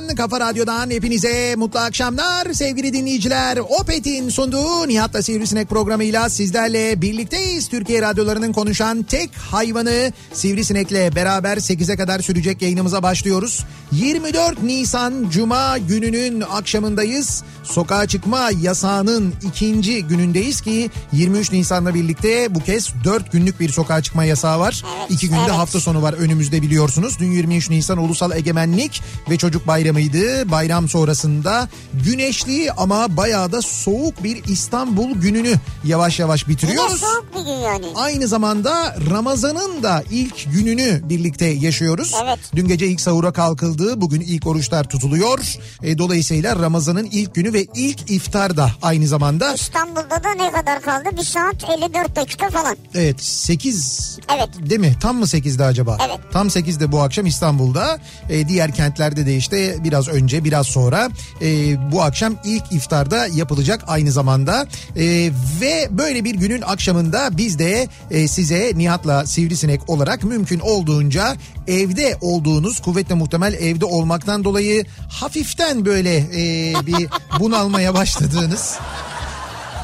radyosundan, kafa radyodan hepinize mutlu akşamlar sevgili dinleyiciler. Opet'in sunduğu Nihat'la Sivrisinek programıyla sizlerle birlikteyiz. Türkiye radyolarının konuşan tek hayvanı Sivrisinek'le beraber 8'e kadar sürecek yayınımıza başlıyoruz. 24 Nisan Cuma gününün akşamındayız. Sokağa çıkma yasağının ikinci günündeyiz ki 23 Nisan'la birlikte bu kez 4 günlük bir sokağa çıkma yasağı var. Evet, 2 günde evet. hafta sonu var önümüzde biliyorsunuz. Dün 23 Nisan Ulusal Egemenlik ve Çocuk Bayramı'ydı. Bayram sonrasında güneşli ama bayağı da soğuk bir İstanbul gününü yavaş yavaş Yine bitiriyoruz. soğuk bir gün yani. Aynı zamanda Ramazan'ın da ilk gününü birlikte yaşıyoruz. Evet. Dün gece ilk sahura kalkıldı. Bugün ilk oruçlar tutuluyor. E, dolayısıyla Ramazan'ın ilk günü ve ilk iftar da aynı zamanda. İstanbul'da da ne kadar kaldı? Bir saat 54 dakika falan. Evet 8 Evet. değil mi? Tam mı 8'de acaba? Evet. Tam 8'de bu akşam İstanbul'da. E, diğer kentlerde de işte biraz önce biraz sonra e, bu akşam ilk iftarda yapılacak aynı zamanda. E, ve böyle bir günün akşamında biz de e, size Nihat'la Sivrisinek olarak mümkün olduğunca evde olduğunuz kuvvetle muhtemel evde olmaktan dolayı hafiften böyle e, bir bunalmaya başladığınız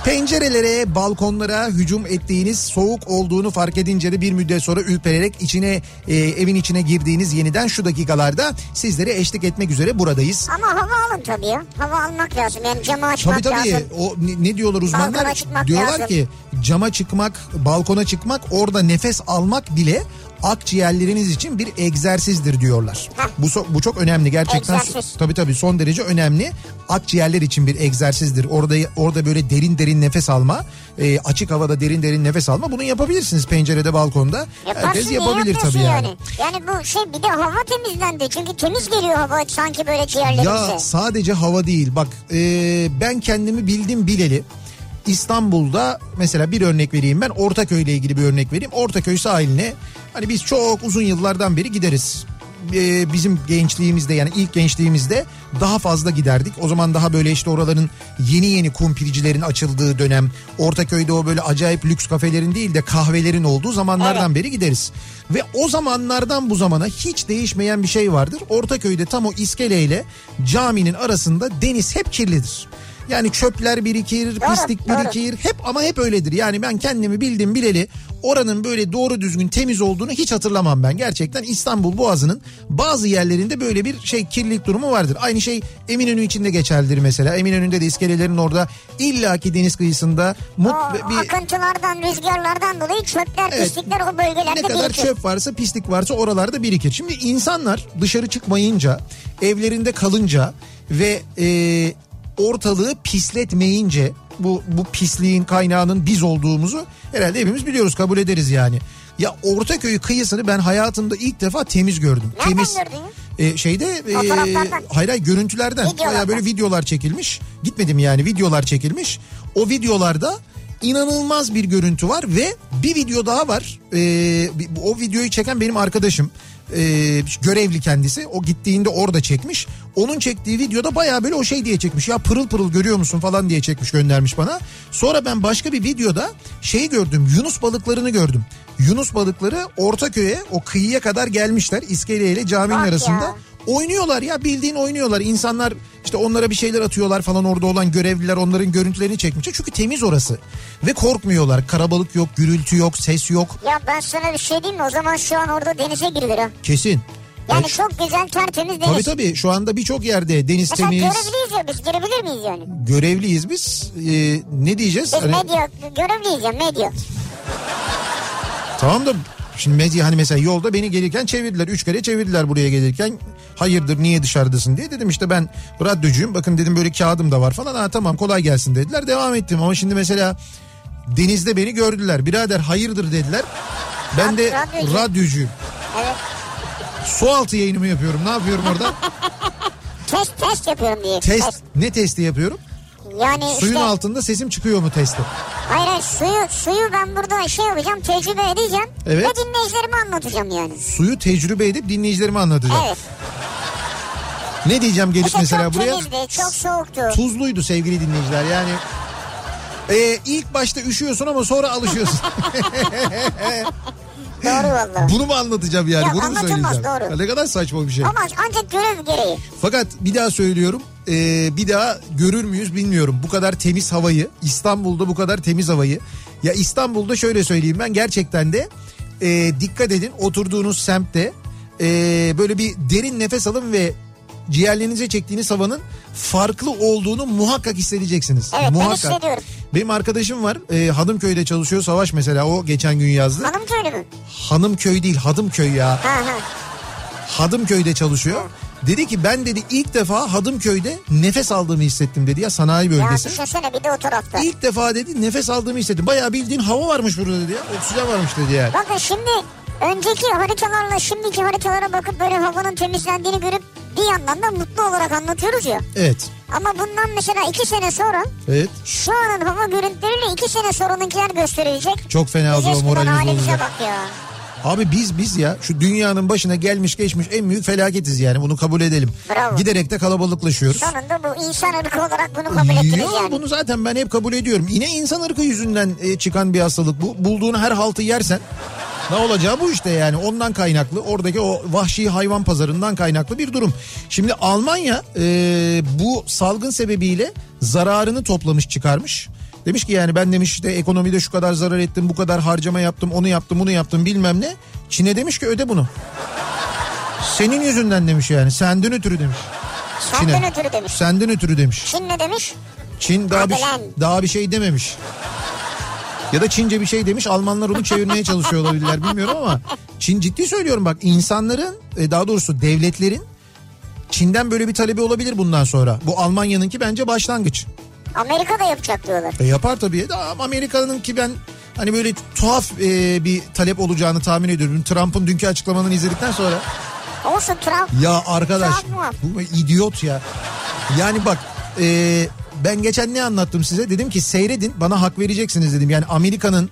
Pencerelere, balkonlara hücum ettiğiniz soğuk olduğunu fark edince de bir müddet sonra ürpererek içine e, evin içine girdiğiniz yeniden şu dakikalarda sizlere eşlik etmek üzere buradayız. Ama hava alın tabii ya. Hava almak lazım. Yani Tabii açmak tabii lazım. o ne, ne diyorlar uzmanlar? Diyorlar lazım. ki cama çıkmak, balkona çıkmak, orada nefes almak bile akciğerleriniz için bir egzersizdir diyorlar. Heh. Bu so- bu çok önemli gerçekten. Egzersiz. Tabii tabii son derece önemli. Akciğerler için bir egzersizdir. Orada orada böyle derin derin nefes alma, e, açık havada derin derin nefes alma. Bunu yapabilirsiniz pencerede, balkonda. Yaparsın Herkes yapabilir tabii yani. yani. Yani bu şey bir de hava temizlendi. Çünkü temiz geliyor hava sanki böyle ciğerlerimize. Ya sadece hava değil bak e, ben kendimi bildim bileli İstanbul'da mesela bir örnek vereyim ben Ortaköy ile ilgili bir örnek vereyim. Ortaköy sahiline hani biz çok uzun yıllardan beri gideriz. E, bizim gençliğimizde yani ilk gençliğimizde daha fazla giderdik. O zaman daha böyle işte oraların yeni yeni kumpircilerin açıldığı dönem. Ortaköy'de o böyle acayip lüks kafelerin değil de kahvelerin olduğu zamanlardan beri gideriz. Ve o zamanlardan bu zamana hiç değişmeyen bir şey vardır. Ortaköy'de tam o iskeleyle caminin arasında deniz hep kirlidir. Yani çöpler birikir, Doğru, pislik birikir. Hep ama hep öyledir. Yani ben kendimi bildim bileli oranın böyle doğru düzgün temiz olduğunu hiç hatırlamam ben. Gerçekten İstanbul Boğazı'nın bazı yerlerinde böyle bir şey kirlilik durumu vardır. Aynı şey Eminönü içinde geçerlidir mesela. Eminönü'nde de iskelelerin orada illaki deniz kıyısında mut O bir akıntılardan, rüzgarlardan dolayı çöpler, Evet. pislikler o bölgelerde ne kadar birikir. çöp varsa pislik varsa oralarda birikir. Şimdi insanlar dışarı çıkmayınca evlerinde kalınca ve e, ortalığı pisletmeyince bu bu pisliğin kaynağının biz olduğumuzu herhalde hepimiz biliyoruz kabul ederiz yani. Ya Ortaköy kıyısını ben hayatımda ilk defa temiz gördüm. Nereden temiz. gördün? E, şeyde e, hayır hayır görüntülerden. Bayağı böyle videolar çekilmiş. Gitmedim yani videolar çekilmiş. O videolarda inanılmaz bir görüntü var ve bir video daha var. Bir- o videoyu çeken benim arkadaşım. Ee, görevli kendisi. O gittiğinde orada çekmiş. Onun çektiği videoda baya böyle o şey diye çekmiş. Ya pırıl pırıl görüyor musun falan diye çekmiş göndermiş bana. Sonra ben başka bir videoda şeyi gördüm. Yunus balıklarını gördüm. Yunus balıkları Ortaköy'e o kıyıya kadar gelmişler. İskele ile caminin Bak arasında. ya. Oynuyorlar ya bildiğin oynuyorlar. İnsanlar işte onlara bir şeyler atıyorlar falan orada olan görevliler onların görüntülerini çekmişler. Çünkü temiz orası. Ve korkmuyorlar. Karabalık yok, gürültü yok, ses yok. Ya ben sana bir şey diyeyim mi? O zaman şu an orada denize girilir ha. Kesin. Yani Ya şu- çok güzel tertemiz deniz. Tabii tabii şu anda birçok yerde deniz Mesela temiz. görevliyiz ya biz girebilir miyiz yani? Görevliyiz biz. Ee, ne diyeceğiz? Biz Hani- medya görevliyiz ya medya. Tamam da şimdi medya hani mesela yolda beni gelirken çevirdiler. Üç kere çevirdiler buraya gelirken. Hayırdır niye dışarıdasın diye dedim işte ben radyocuyum. Bakın dedim böyle kağıdım da var falan. Ha tamam kolay gelsin dediler. Devam ettim ama şimdi mesela denizde beni gördüler. Birader hayırdır dediler. Ben de Radyocu. radyocuyum. Evet. Su altı yayınımı yapıyorum. Ne yapıyorum orada? Test test yapıyorum diye. Test. Ne testi yapıyorum? Yani Suyun işte altında sesim çıkıyor mu testi? hayır hayır suyu, suyu ben burada şey yapacağım tecrübe edeceğim. Evet. Ve dinleyicilerime anlatacağım yani. Suyu tecrübe edip dinleyicilerime anlatacağım. Evet. Ne diyeceğim gelip İşte mesela çok buraya? temizdi, çok soğuktu. Tuzluydu sevgili dinleyiciler yani. Ee, ilk başta üşüyorsun ama sonra alışıyorsun. Doğru valla. Bunu mu anlatacağım yani? Ya Bunu mu söyleyeceğim? doğru. Ya Ne kadar saçma bir şey. Ama ancak görev gereği. Fakat bir daha söylüyorum. ee, bir daha görür müyüz bilmiyorum. Bu kadar temiz havayı İstanbul'da bu kadar temiz havayı. Ya İstanbul'da şöyle söyleyeyim ben gerçekten de ee, dikkat edin oturduğunuz semtte ee, böyle bir derin nefes alın ve ciğerlerinize çektiğiniz havanın farklı olduğunu muhakkak hissedeceksiniz. Evet, ben muhakkak. hissediyorum. Benim arkadaşım var ee, Hadımköy'de çalışıyor Savaş mesela o geçen gün yazdı. Hanım köylü mü? Hanımköy değil Hadımköy ya. Ha ha. Hadımköy'de çalışıyor. Dedi ki ben dedi ilk defa Hadımköy'de nefes aldığımı hissettim dedi ya sanayi Ya bölgesi. düşünsene bir de o tarafta. İlk defa dedi nefes aldığımı hissettim. Bayağı bildiğin hava varmış burada dedi ya. Oksijen varmış dedi yani. Bakın şimdi önceki haritalarla şimdiki haritalara bakıp böyle havanın temizlendiğini görüp bir yandan da mutlu olarak anlatıyoruz ya. Evet. Ama bundan mesela iki sene sonra Evet. şu anın hava görüntüleriyle iki sene sonranınkiler gösterilecek. Çok fena o zaman eskiden moralimiz olacak. bak ya. Abi biz biz ya şu dünyanın başına gelmiş geçmiş en büyük felaketiz yani bunu kabul edelim. Bravo. Giderek de kalabalıklaşıyoruz. Sonunda bu insan ırkı olarak bunu kabul ettiniz Yo, yani. bunu zaten ben hep kabul ediyorum. Yine insan ırkı yüzünden e, çıkan bir hastalık bu. Bulduğun her haltı yersen ne olacağı bu işte yani ondan kaynaklı oradaki o vahşi hayvan pazarından kaynaklı bir durum. Şimdi Almanya e, bu salgın sebebiyle zararını toplamış çıkarmış. Demiş ki yani ben demiş işte ekonomide şu kadar zarar ettim bu kadar harcama yaptım onu yaptım bunu yaptım bilmem ne. Çin'e demiş ki öde bunu. Senin yüzünden demiş yani senden ötürü demiş. Senden Çin'e. ötürü demiş. Senden ötürü demiş. Çin ne demiş? Çin daha bir, lan. daha bir şey dememiş. Ya da Çince bir şey demiş Almanlar onu çevirmeye çalışıyor olabilirler bilmiyorum ama Çin ciddi söylüyorum bak insanların e, daha doğrusu devletlerin Çin'den böyle bir talebi olabilir bundan sonra. Bu Almanya'nınki bence başlangıç. Amerika da yapacak diyorlar. E yapar tabii ama Amerika'nınki ben hani böyle tuhaf e, bir talep olacağını tahmin ediyorum. Trump'ın dünkü açıklamanı izledikten sonra Olsun Trump. ya arkadaş Tuhaf muhaf. bu idiot ya. Yani bak e, ben geçen ne anlattım size? Dedim ki seyredin bana hak vereceksiniz. dedim. Yani Amerika'nın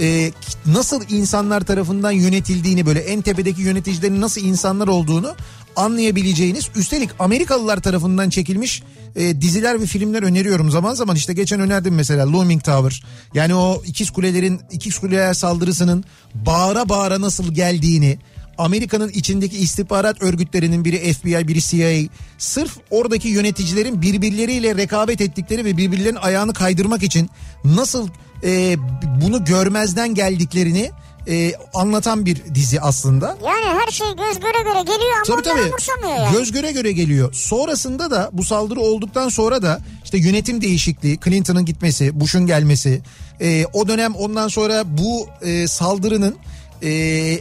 e, nasıl insanlar tarafından yönetildiğini böyle en tepedeki yöneticilerin nasıl insanlar olduğunu anlayabileceğiniz üstelik Amerikalılar tarafından çekilmiş e, diziler ve filmler öneriyorum zaman zaman. İşte geçen önerdim mesela Looming Tower. Yani o ikiz kulelerin ikiz kuleler saldırısının bağıra bağıra nasıl geldiğini Amerika'nın içindeki istihbarat örgütlerinin biri FBI biri CIA sırf oradaki yöneticilerin birbirleriyle rekabet ettikleri ve birbirlerinin ayağını kaydırmak için nasıl e, bunu görmezden geldiklerini e, anlatan bir dizi aslında. Yani her şey göz göre göre geliyor ama Tabii tabii. umursamıyor yani. Göz göre göre geliyor. Sonrasında da bu saldırı olduktan sonra da işte yönetim değişikliği, Clinton'ın gitmesi, Bush'un gelmesi, e, o dönem ondan sonra bu e, saldırının e,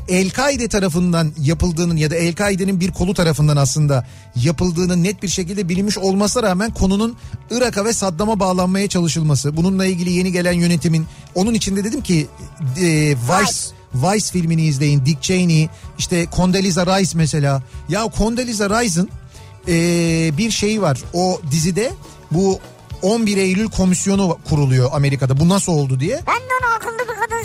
El-Kaide tarafından yapıldığının ya da El-Kaide'nin bir kolu tarafından aslında yapıldığının net bir şekilde bilinmiş olmasına rağmen konunun Irak'a ve Saddam'a bağlanmaya çalışılması, bununla ilgili yeni gelen yönetimin onun içinde dedim ki e, Vice Vice filmini izleyin. Dick Cheney, işte Condoleezza Rice mesela. Ya Condoleezza Rice'ın e, bir şeyi var. O dizide bu 11 Eylül komisyonu kuruluyor Amerika'da. Bu nasıl oldu diye. Ben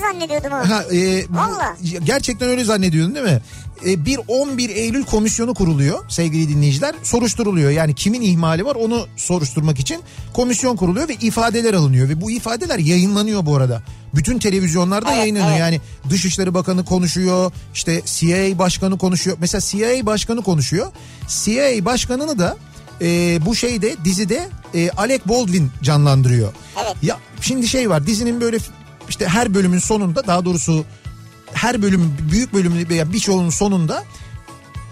de onu zannediyordum ha. Ha, e, Valla. gerçekten öyle zannediyordun değil mi? E, bir 11 Eylül komisyonu kuruluyor sevgili dinleyiciler. Soruşturuluyor. Yani kimin ihmali var onu soruşturmak için komisyon kuruluyor ve ifadeler alınıyor. Ve bu ifadeler yayınlanıyor bu arada. Bütün televizyonlarda Evet, yayınlanıyor. evet. Yani Dışişleri Bakanı konuşuyor. işte CIA Başkanı konuşuyor. Mesela CIA Başkanı konuşuyor. CIA Başkanını da e, bu şeyde dizide e, Alec Baldwin canlandırıyor. Evet. Ya şimdi şey var dizinin böyle işte her bölümün sonunda daha doğrusu her bölüm büyük bölümü veya birçoğunun sonunda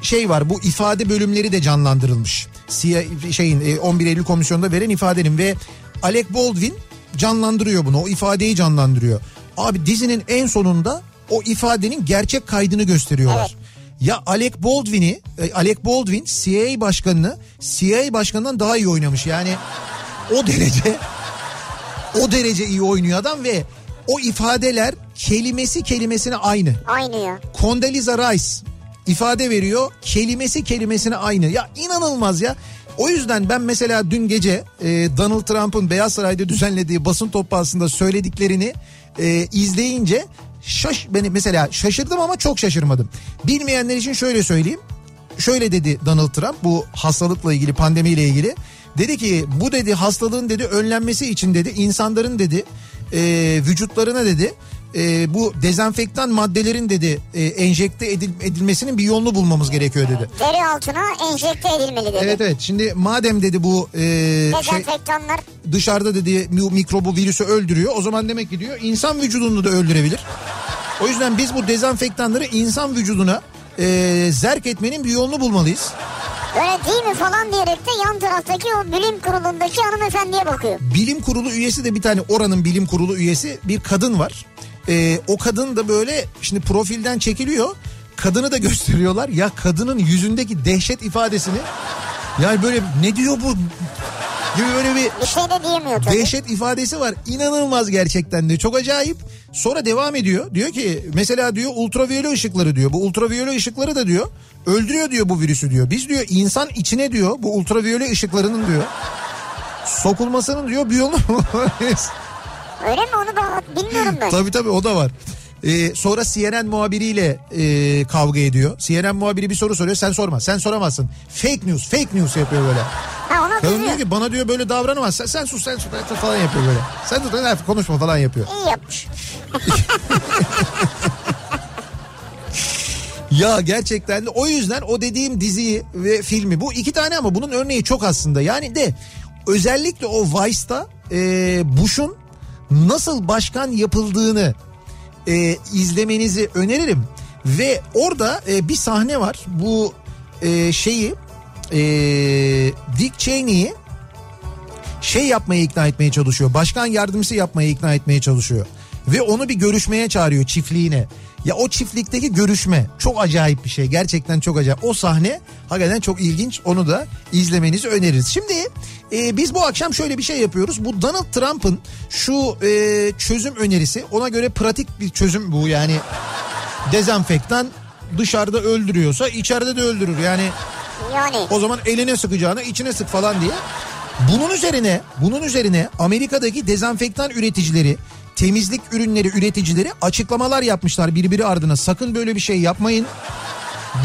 şey var bu ifade bölümleri de canlandırılmış. CIA şeyin e, 11 Eylül komisyonunda veren ifadenin ve Alec Baldwin canlandırıyor bunu. O ifadeyi canlandırıyor. Abi dizinin en sonunda o ifadenin gerçek kaydını gösteriyorlar. Evet. Ya Alec Baldwin'i, e, Alec Baldwin CIA başkanını CIA başkanından daha iyi oynamış. Yani o derece o derece iyi oynuyor adam ve o ifadeler kelimesi kelimesine aynı. Aynı ya. Condoleezza Rice ifade veriyor. Kelimesi kelimesine aynı. Ya inanılmaz ya. O yüzden ben mesela dün gece e, Donald Trump'ın Beyaz Saray'da düzenlediği basın toplantısında söylediklerini e, izleyince şaş beni mesela şaşırdım ama çok şaşırmadım. Bilmeyenler için şöyle söyleyeyim. Şöyle dedi Donald Trump bu hastalıkla ilgili pandemiyle ilgili. Dedi ki bu dedi hastalığın dedi önlenmesi için dedi insanların dedi e, vücutlarına dedi e, bu dezenfektan maddelerin dedi e, enjekte edil- edilmesinin bir yolunu bulmamız gerekiyor dedi. Deri altına enjekte edilmeli dedi. Evet evet şimdi madem dedi bu e, şey Dezenfektanlar dışarıda dedi mi- mikrobu virüsü öldürüyor o zaman demek ki diyor insan vücudunu da öldürebilir. O yüzden biz bu dezenfektanları insan vücuduna e, zerk etmenin bir yolunu bulmalıyız. Öyle değil mi falan diyerek de yan taraftaki o bilim kurulundaki hanımefendiye bakıyor. bilim kurulu üyesi de bir tane oranın bilim kurulu üyesi bir kadın var. Ee, o kadın da böyle şimdi profilden çekiliyor. Kadını da gösteriyorlar. Ya kadının yüzündeki dehşet ifadesini yani böyle ne diyor bu gibi böyle bir Bir şey de diyemiyor tabii. dehşet ifadesi var. İnanılmaz gerçekten de çok acayip. Sonra devam ediyor. Diyor ki mesela diyor ultraviyole ışıkları diyor. Bu ultraviyole ışıkları da diyor öldürüyor diyor bu virüsü diyor. Biz diyor insan içine diyor bu ultraviyole ışıklarının diyor sokulmasının diyor bir bulmalıyız. Öyle mi onu da bilmiyorum ben. tabii tabii o da var. Ee, sonra CNN muhabiriyle e, kavga ediyor. CNN muhabiri bir soru soruyor sen sorma sen soramazsın. Fake news fake news yapıyor böyle. Ha ona Kadın diyor ki bana diyor böyle davranamaz. Sen, sen sus sen sus falan yapıyor böyle. Sen sus sen konuşma falan yapıyor. İyi yapmış. Ya gerçekten de o yüzden o dediğim diziyi ve filmi bu iki tane ama bunun örneği çok aslında. Yani de özellikle o Vice'da e, Bush'un nasıl başkan yapıldığını e, izlemenizi öneririm. Ve orada e, bir sahne var. Bu e, şeyi e, Dick Cheney'i şey yapmaya ikna etmeye çalışıyor. Başkan yardımcısı yapmaya ikna etmeye çalışıyor. Ve onu bir görüşmeye çağırıyor çiftliğine. Ya o çiftlikteki görüşme çok acayip bir şey. Gerçekten çok acayip. O sahne hakikaten çok ilginç. Onu da izlemenizi öneririz. Şimdi e, biz bu akşam şöyle bir şey yapıyoruz. Bu Donald Trump'ın şu e, çözüm önerisi ona göre pratik bir çözüm bu. Yani dezenfektan dışarıda öldürüyorsa içeride de öldürür. Yani Yani o zaman eline sıkacağına içine sık falan diye. Bunun üzerine, bunun üzerine Amerika'daki dezenfektan üreticileri, temizlik ürünleri üreticileri açıklamalar yapmışlar birbiri ardına. Sakın böyle bir şey yapmayın.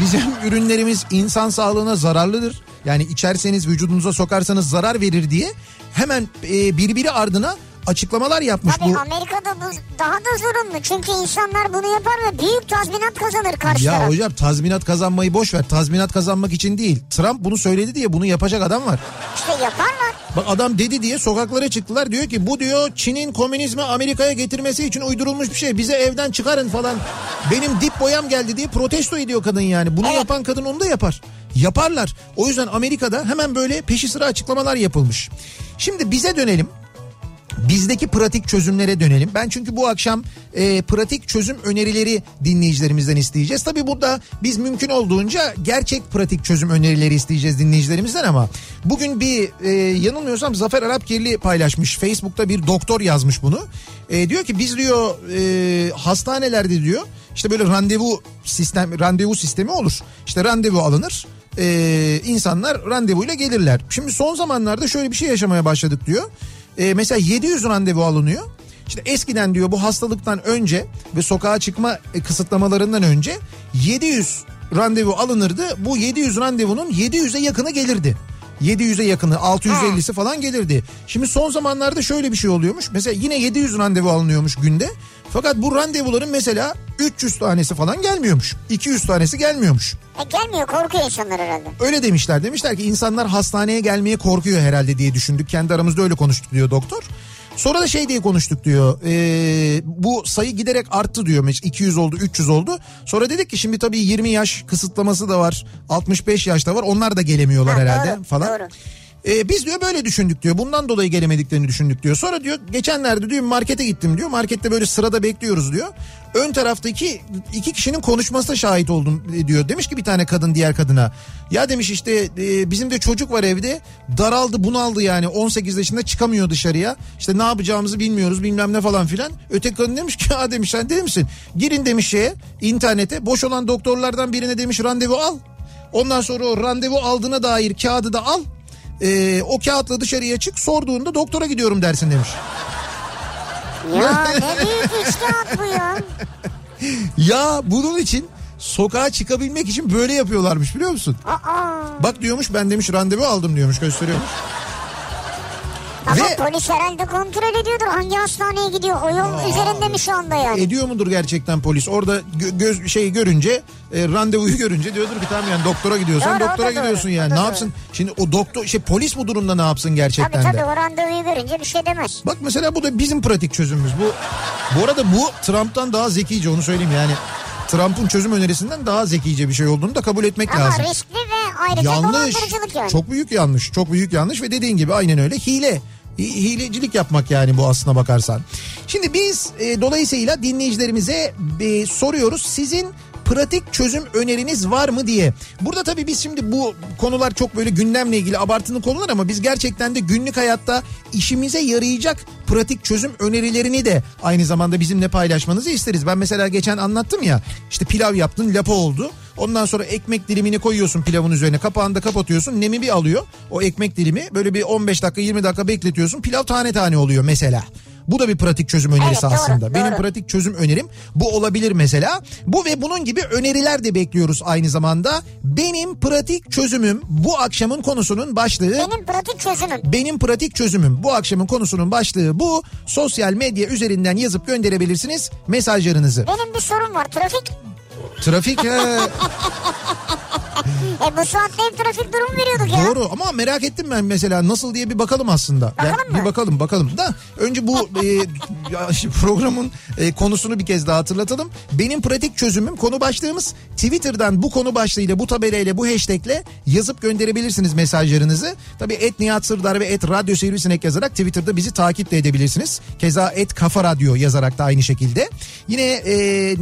Bizim ürünlerimiz insan sağlığına zararlıdır. Yani içerseniz vücudunuza sokarsanız zarar verir diye hemen e, birbiri ardına açıklamalar yapmış tabii bu. Amerika'da bu daha da zorunlu. Çünkü insanlar bunu yapar ve büyük tazminat kazanır karşı Ya taraf. hocam tazminat kazanmayı boş ver. Tazminat kazanmak için değil. Trump bunu söyledi diye bunu yapacak adam var. İşte yaparlar. Bak adam dedi diye sokaklara çıktılar. Diyor ki bu diyor Çin'in komünizmi Amerika'ya getirmesi için uydurulmuş bir şey. Bize evden çıkarın falan. Benim dip boyam geldi diye protesto ediyor kadın yani. Bunu Evet. yapan kadın onu da yapar. Yaparlar. O yüzden Amerika'da hemen böyle peşi sıra açıklamalar yapılmış. Şimdi bize dönelim. Bizdeki pratik çözümlere dönelim. Ben çünkü bu akşam e, pratik çözüm önerileri dinleyicilerimizden isteyeceğiz. Tabii burada biz mümkün olduğunca gerçek pratik çözüm önerileri isteyeceğiz dinleyicilerimizden ama bugün bir e, yanılmıyorsam Zafer Arapkirli paylaşmış. Facebook'ta bir doktor yazmış bunu. E, diyor ki biz diyor e, hastanelerde diyor işte böyle randevu sistem randevu sistemi olur. İşte randevu alınır. e, insanlar randevuyla gelirler. Şimdi son zamanlarda şöyle bir şey yaşamaya başladık diyor. E, mesela 700 randevu alınıyor. İşte eskiden diyor bu hastalıktan önce ve sokağa çıkma e, kısıtlamalarından önce 700 randevu alınırdı. Bu 700 randevunun 700'e yakını gelirdi. 700'e yakını 650'si falan gelirdi. Şimdi son zamanlarda şöyle bir şey oluyormuş. Mesela yine 700 randevu alınıyormuş günde. Fakat bu randevuların mesela 300 tanesi falan gelmiyormuş. 200 tanesi gelmiyormuş. E gelmiyor korkuyor insanlar herhalde. Öyle demişler. Demişler ki insanlar hastaneye gelmeye korkuyor herhalde diye düşündük. Kendi aramızda öyle konuştuk diyor doktor. Sonra da şey diye konuştuk diyor. E, bu sayı giderek arttı diyor. 200 oldu 300 oldu. Sonra dedik ki şimdi tabii 20 yaş kısıtlaması da var. 65 yaş da var. Onlar da gelemiyorlar Ha, herhalde doğru, falan. doğru. E, biz diyor böyle düşündük diyor. Bundan dolayı gelemediklerini düşündük diyor. Sonra diyor geçenlerde diyor markete gittim diyor. Markette böyle sırada bekliyoruz diyor. Ön taraftaki iki kişinin konuşmasına şahit oldum e, diyor. Demiş ki bir tane kadın diğer kadına. Ya demiş işte e, bizim de çocuk var evde. Daraldı bunaldı yani 18 yaşında çıkamıyor dışarıya. İşte ne yapacağımızı bilmiyoruz bilmem ne falan filan. Öteki kadın demiş ki ha demiş sen değil misin? Girin demiş şeye internete boş olan doktorlardan birine demiş randevu al. Ondan sonra o randevu aldığına dair kağıdı da al. Ee, o kağıtla dışarıya çık sorduğunda doktora gidiyorum dersin demiş. Ya ne büyük içtihat bu ya. Ya bunun için sokağa çıkabilmek için böyle yapıyorlarmış biliyor musun? Aa. Bak diyormuş ben demiş randevu aldım diyormuş gösteriyormuş. Ama Ve- polis herhalde kontrol ediyordur hangi hastaneye gidiyor. O yol üzerinde mi şu anda yani? Ediyor mudur gerçekten polis? Orada gö- göz şey görünce e, randevuyu görünce diyordur ki tamam yani doktora gidiyorsan Doğru, doktora doğru, gidiyorsun o yani. Ne doğru. yapsın? Şimdi o doktor şey polis bu durumda ne yapsın gerçekten Tabii de? tabii o randevuyu görünce bir şey demez. Bak mesela bu da bizim pratik çözümümüz. Bu bu arada bu Trump'tan daha zekice onu söyleyeyim yani. Trump'ın çözüm önerisinden daha zekice bir şey olduğunu da kabul etmek Ama lazım. riskli ve ayrıca yanlış. yani. Çok büyük yanlış. Çok büyük yanlış ve dediğin gibi aynen öyle hile. Hi- Hilecilik yapmak yani bu aslına bakarsan. Şimdi biz e, dolayısıyla dinleyicilerimize e, soruyoruz. Sizin pratik çözüm öneriniz var mı diye. Burada tabii biz şimdi bu konular çok böyle gündemle ilgili abartılı konular ama biz gerçekten de günlük hayatta işimize yarayacak pratik çözüm önerilerini de aynı zamanda bizimle paylaşmanızı isteriz. Ben mesela geçen anlattım ya işte pilav yaptın lapa oldu. Ondan sonra ekmek dilimini koyuyorsun pilavın üzerine kapağını da kapatıyorsun nemi bir alıyor. O ekmek dilimi böyle bir 15 dakika 20 dakika bekletiyorsun pilav tane tane oluyor mesela. Bu da bir pratik çözüm önerisi Evet, doğru, aslında. Benim doğru. pratik çözüm önerim bu olabilir mesela. Bu ve bunun gibi öneriler de bekliyoruz aynı zamanda. Benim pratik çözümüm bu akşamın konusunun başlığı. Benim pratik çözümüm. Benim pratik çözümüm bu akşamın konusunun başlığı bu. Sosyal medya üzerinden yazıp gönderebilirsiniz mesajlarınızı. Benim bir sorun var trafik. Trafik he, E bu saatte hep trafik durumu veriyorduk ya. doğru ama merak ettim ben mesela nasıl diye bir bakalım aslında. Bakalım bir mı? bakalım bakalım da önce bu e, ya programın e, konusunu bir kez daha hatırlatalım. Benim pratik çözümüm konu başlığımız Twitter'dan bu konu başlığıyla bu tabelayla bu hashtagle yazıp gönderebilirsiniz mesajlarınızı. Tabii et Nihat Sırdar ve et Radyo Sivrisinek yazarak Twitter'da bizi takip de edebilirsiniz. Keza et Kafa Radyo yazarak da aynı şekilde. Yine e,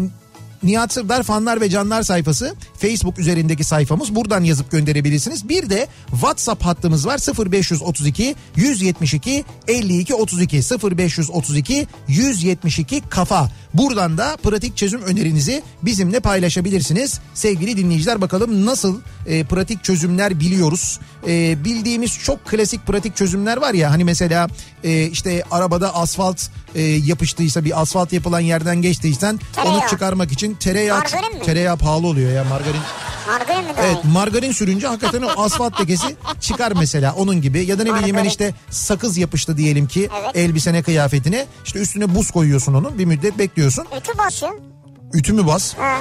Nihat Sırdar fanlar ve canlar sayfası Facebook üzerindeki sayfamız buradan yazıp gönderebilirsiniz. Bir de WhatsApp hattımız var 0532 172 52 32 0532 172 kafa. Buradan da pratik çözüm önerinizi bizimle paylaşabilirsiniz. Sevgili dinleyiciler bakalım nasıl e, pratik çözümler biliyoruz. E, bildiğimiz çok klasik pratik çözümler var ya hani mesela e, işte arabada asfalt e, yapıştıysa bir asfalt yapılan yerden geçtiysen onu Tereyağı. çıkarmak için tereyağı Margarin mi? tereyağı pahalı oluyor ya margarin. Margarin mi Evet margarin sürünce hakikaten o asfalt lekesi çıkar mesela onun gibi. Ya da ne bileyim ben işte sakız yapıştı diyelim ki Evet. elbisene kıyafetine. İşte üstüne buz koyuyorsun onun bir müddet bekliyorsun. Ütü basıyor. Ütü mü bas? Ha,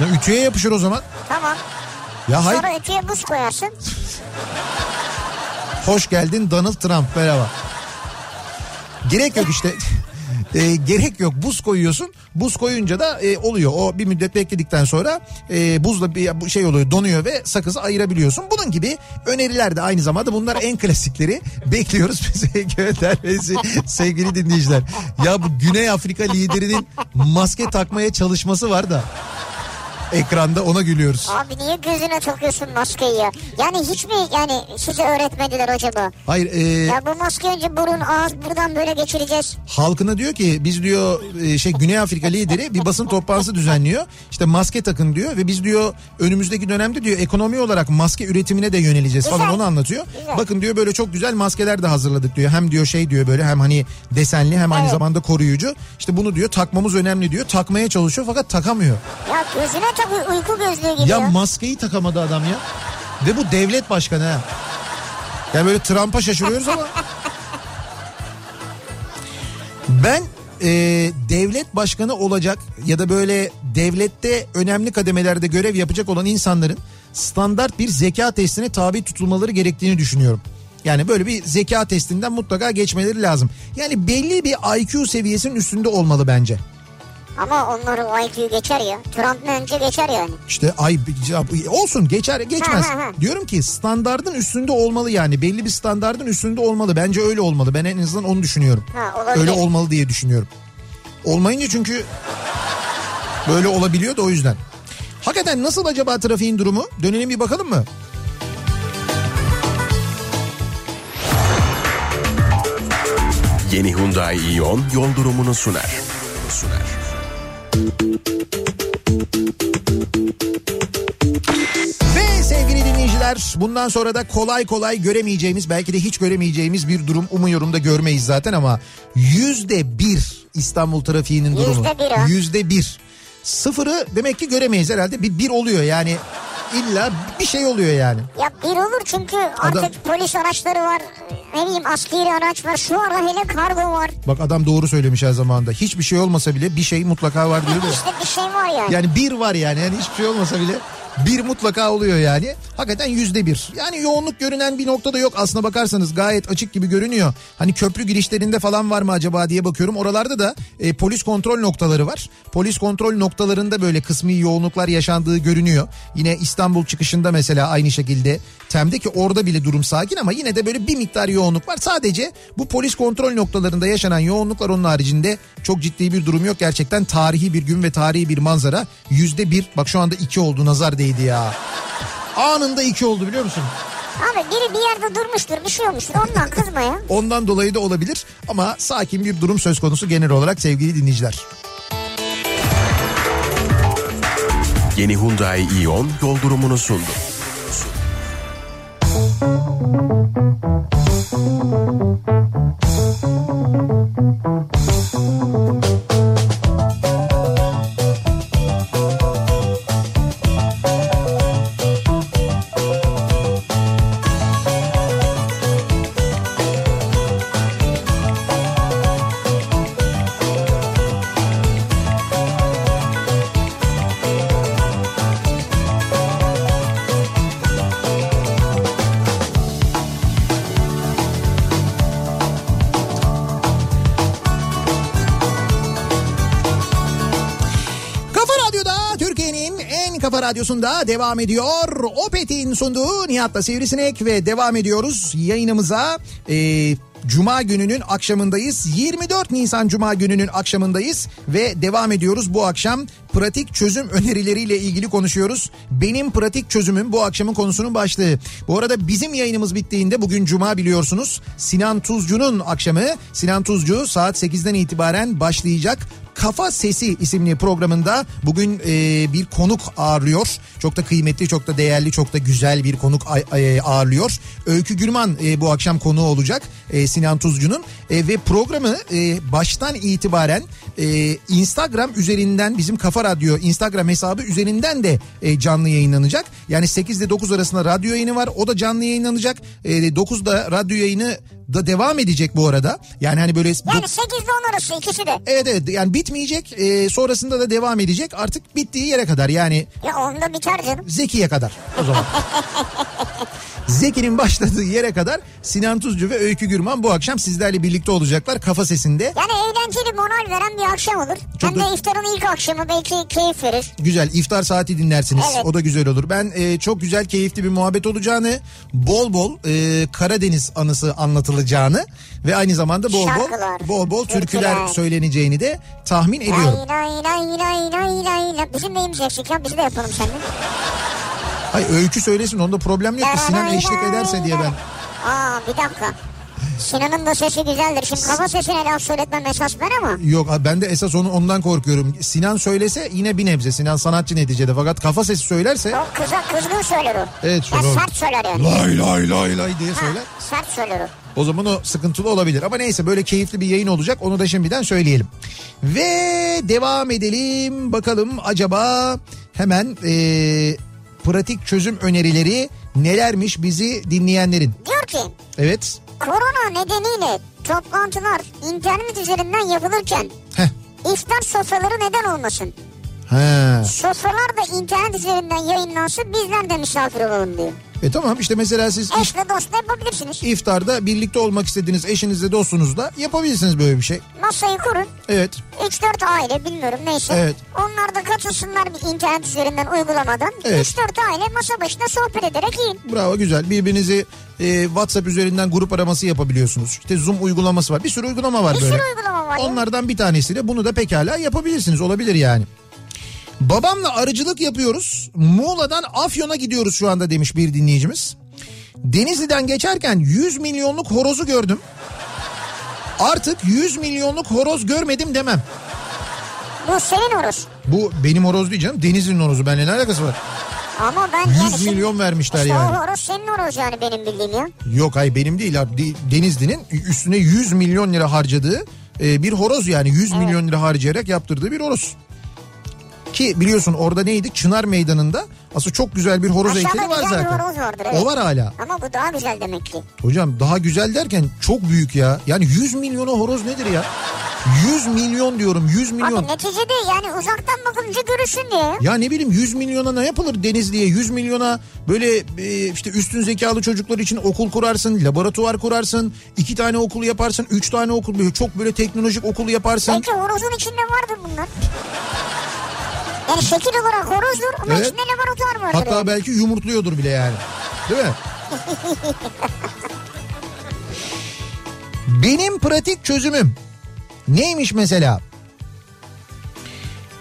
Ya ütüye yapışır o zaman. tamam. Ya. Sonra ütüye buz koyarsın. Hoş geldin Donald Trump merhaba. Gerek yok işte. E, gerek yok buz koyuyorsun buz koyunca da e, oluyor o bir müddet bekledikten sonra e, buzla bir şey oluyor donuyor ve sakızı ayırabiliyorsun bunun gibi öneriler de aynı zamanda bunlar en klasikleri bekliyoruz bize göndermesi sevgili dinleyiciler ya bu Güney Afrika liderinin maske takmaya çalışması var da Ekranda ona gülüyoruz. Abi niye gözüne takıyorsun maskeyi ya? Yani hiç mi yani size öğretmediler acaba? Hayır e, Ya bu maske önce burun ağız buradan böyle geçireceğiz. halkına diyor ki biz diyor e, şey Güney Afrika lideri bir basın toplantısı düzenliyor. İşte maske takın diyor ve biz diyor önümüzdeki dönemde diyor ekonomi olarak maske üretimine de yöneleceğiz falan Güzel. onu anlatıyor. Güzel. Bakın diyor böyle çok güzel maskeler de hazırladık diyor. Hem diyor şey diyor böyle hem hani desenli hem aynı Evet. zamanda koruyucu. İşte bunu diyor takmamız önemli diyor. Takmaya çalışıyor fakat takamıyor. Ya gözüne takıyor uyku gözlüğü gibi Ya ya. maskeyi takamadı adam ya. Ve bu devlet başkanı ha. Yani böyle Trump'a şaşırıyoruz ama. Ben e, devlet başkanı olacak ya da böyle devlette önemli kademelerde görev yapacak olan insanların standart bir zeka testine tabi tutulmaları gerektiğini düşünüyorum. Yani böyle bir zeka testinden mutlaka geçmeleri lazım. Yani belli bir IQ seviyesinin üstünde olmalı bence. Ama onların IQ geçer ya. Trump'ın önce geçer yani. İşte ay olsun geçer geçmez. Ha, ha, ha. Diyorum ki standardın üstünde olmalı yani belli bir standardın üstünde olmalı. Bence öyle olmalı. Ben en azından onu düşünüyorum. Ha, olabilir. öyle olmalı diye düşünüyorum. Olmayınca çünkü böyle olabiliyor da o yüzden. Hakikaten nasıl acaba trafiğin durumu? Dönelim bir bakalım mı? Yeni Hyundai Ion yol durumunu sunar. Sunar. Ve sevgili dinleyiciler bundan sonra da kolay kolay göremeyeceğimiz belki de hiç göremeyeceğimiz bir durum umuyorum da görmeyiz zaten ama yüzde bir İstanbul trafiğinin durumu. Yüzde bir ha. Yüzde bir. Sıfırı demek ki göremeyiz herhalde bir bir oluyor yani illa bir şey oluyor yani. Ya bir olur çünkü artık Adam- polis araçları var. Ne bileyim askeri araç var. Şu ara hele kargo var. Bak adam doğru söylemiş her zamanda. Hiçbir şey olmasa bile bir şey mutlaka var diyor. İşte bir şey var yani. Yani bir var yani. yani hiçbir şey olmasa bile bir mutlaka oluyor yani. Hakikaten yüzde bir. Yani yoğunluk görünen bir nokta da yok. Aslına bakarsanız gayet açık gibi görünüyor. Hani köprü girişlerinde falan var mı acaba diye bakıyorum. Oralarda da e, polis kontrol noktaları var. Polis kontrol noktalarında böyle kısmi yoğunluklar yaşandığı görünüyor. Yine İstanbul çıkışında mesela aynı şekilde Tem'de ki orada bile durum sakin ama yine de böyle bir miktar yoğunluk var. Sadece bu polis kontrol noktalarında yaşanan yoğunluklar onun haricinde çok ciddi bir durum yok. Gerçekten tarihi bir gün ve tarihi bir manzara. Yüzde bir bak şu anda iki oldu nazar değdi ya. Anında iki oldu biliyor musun? Abi biri bir yerde durmuştur bir şey olmuştur ondan kızma ya. Ondan dolayı da olabilir ama sakin bir durum söz konusu genel olarak sevgili dinleyiciler. Yeni Hyundai Ion yol durumunu sundu. Kafa radyosunda devam ediyor. Opet'in sunduğu Nihat'la Sivrisinek ve devam ediyoruz yayınımıza. Ee, Cuma gününün akşamındayız. 24 Nisan Cuma gününün akşamındayız ve devam ediyoruz. Bu akşam pratik çözüm önerileriyle ilgili konuşuyoruz. Benim pratik çözümüm bu akşamın konusunun başlığı. Bu arada bizim yayınımız bittiğinde bugün Cuma biliyorsunuz. Sinan Tuzcu'nun akşamı. Sinan Tuzcu saat 8'den itibaren başlayacak. Kafa Sesi isimli programında bugün e, bir konuk ağırlıyor. Çok da kıymetli, çok da değerli, çok da güzel bir konuk e, ağırlıyor. Öykü Gürman e, bu akşam konuğu olacak e, Sinan Tuzcu'nun. E, ve programı e, baştan itibaren e, Instagram üzerinden bizim Kafa Radyo Instagram hesabı üzerinden de e, canlı yayınlanacak. Yani 8 ile 9 arasında radyo yayını var. O da canlı yayınlanacak. E, 9'da radyo yayını da devam edecek bu arada. Yani hani böyle Yani 8 ile 10 arası ikisi de. Evet evet yani bitmeyecek e, sonrasında da devam edecek artık bittiği yere kadar yani Ya onda biter canım. Zeki'ye kadar o zaman. Zeki'nin başladığı yere kadar Sinan Tuzcu ve Öykü Gürman bu akşam sizlerle birlikte olacaklar kafa sesinde. Yani eğlenceli moral veren bir akşam olur. Çok Hem de iftarın ilk akşamı belki keyif verir. Güzel iftar saati dinlersiniz. Evet. O da güzel olur. Ben e, çok güzel keyifli bir muhabbet olacağını, bol bol e, Karadeniz anısı anlatılacağını ve aynı zamanda bol bol Şarkılar, bol bol türküler türküler. söyleneceğini de tahmin ediyorum. Lay lay lay lay lay lay. Bizim neyimiz eksik ya biz de yapalım seninle. Ay öykü söylesin onda problem yok ki Sinan eşlik ederse diye ben. Aa bir dakika. Sinan'ın da sesi güzeldir. Şimdi kafa sesine laf söyletmem esas ben ama. Yok ben de esas onu ondan korkuyorum. Sinan söylese yine bir nebze. Sinan sanatçı neticede fakat kafa sesi söylerse O kıza kızgın söyler o. Evet, Ya şöyle- sert söyler yani. lay lay lay lay diye Ha, söyler. sert söyler o. O zaman o sıkıntılı olabilir. Ama neyse böyle keyifli bir yayın olacak. Onu da şimdiden söyleyelim. Ve devam edelim. Bakalım acaba hemen eee, pratik çözüm önerileri nelermiş bizi dinleyenlerin. Diyor ki Evet. korona nedeniyle toplantılar internet üzerinden yapılırken Heh. iftar sofraları neden olmasın? Ha. Sofralar da internet üzerinden yayınlansın bizler de misafir olalım diyor. E tamam işte mesela siz iş- Eşle dostla yapabilirsiniz. iftarda birlikte olmak istediğiniz eşinizle dostunuzla yapabilirsiniz böyle bir şey. Masayı kurun. Evet. 3-4 aile bilmiyorum neyse. Evet. Onlar da katılsınlar bir internet üzerinden uygulamadan. Evet. 3-4 aile masa başında sohbet ederek yiyin. Bravo güzel. Birbirinizi e, WhatsApp üzerinden grup araması yapabiliyorsunuz. İşte Zoom uygulaması var. Bir sürü uygulama var Bir böyle. sürü uygulama var. Onlardan bir tanesiyle bunu da pekala yapabilirsiniz. Olabilir yani. Babamla arıcılık yapıyoruz. Muğla'dan Afyon'a gidiyoruz şu anda demiş bir dinleyicimiz. Denizli'den geçerken 100 milyonluk horozu gördüm. Artık 100 milyonluk horoz görmedim demem. Bu senin horoz. Bu benim horoz değil canım. Denizli'nin horozu. Benimle ne alakası var? Ama ben 100 yani şimdi- milyon vermişler işte yani. o horoz senin horoz yani benim bildiğim ya. Yok hayır benim değil. abi. De- Denizli'nin üstüne 100 milyon lira harcadığı e, bir horoz yani 100 milyon lira harcayarak yaptırdığı bir horoz. Ki biliyorsun orada neydi? Çınar Meydanı'nda aslında çok güzel bir horoz Aşağıda heykeli var güzel bir zaten. horoz vardır, evet. O var hala. Ama bu daha güzel demek ki. Hocam daha güzel derken çok büyük ya. Yani 100 milyona horoz nedir ya? 100 milyon diyorum 100 milyon. Abi neticede yani uzaktan bakınca görürsün diye. Ya ne bileyim 100 milyona ne yapılır Denizli'ye 100 milyona böyle e, işte üstün zekalı çocuklar için okul kurarsın, laboratuvar kurarsın, iki tane okul yaparsın, üç tane okul çok böyle teknolojik okul yaparsın. Belki horozun içinde vardır bunlar. Yani şekil olarak horozdur ama Evet. içinde laboratuvar vardır. Hatta yani. belki yumurtluyordur bile yani. Değil mi? Benim pratik çözümüm neymiş mesela?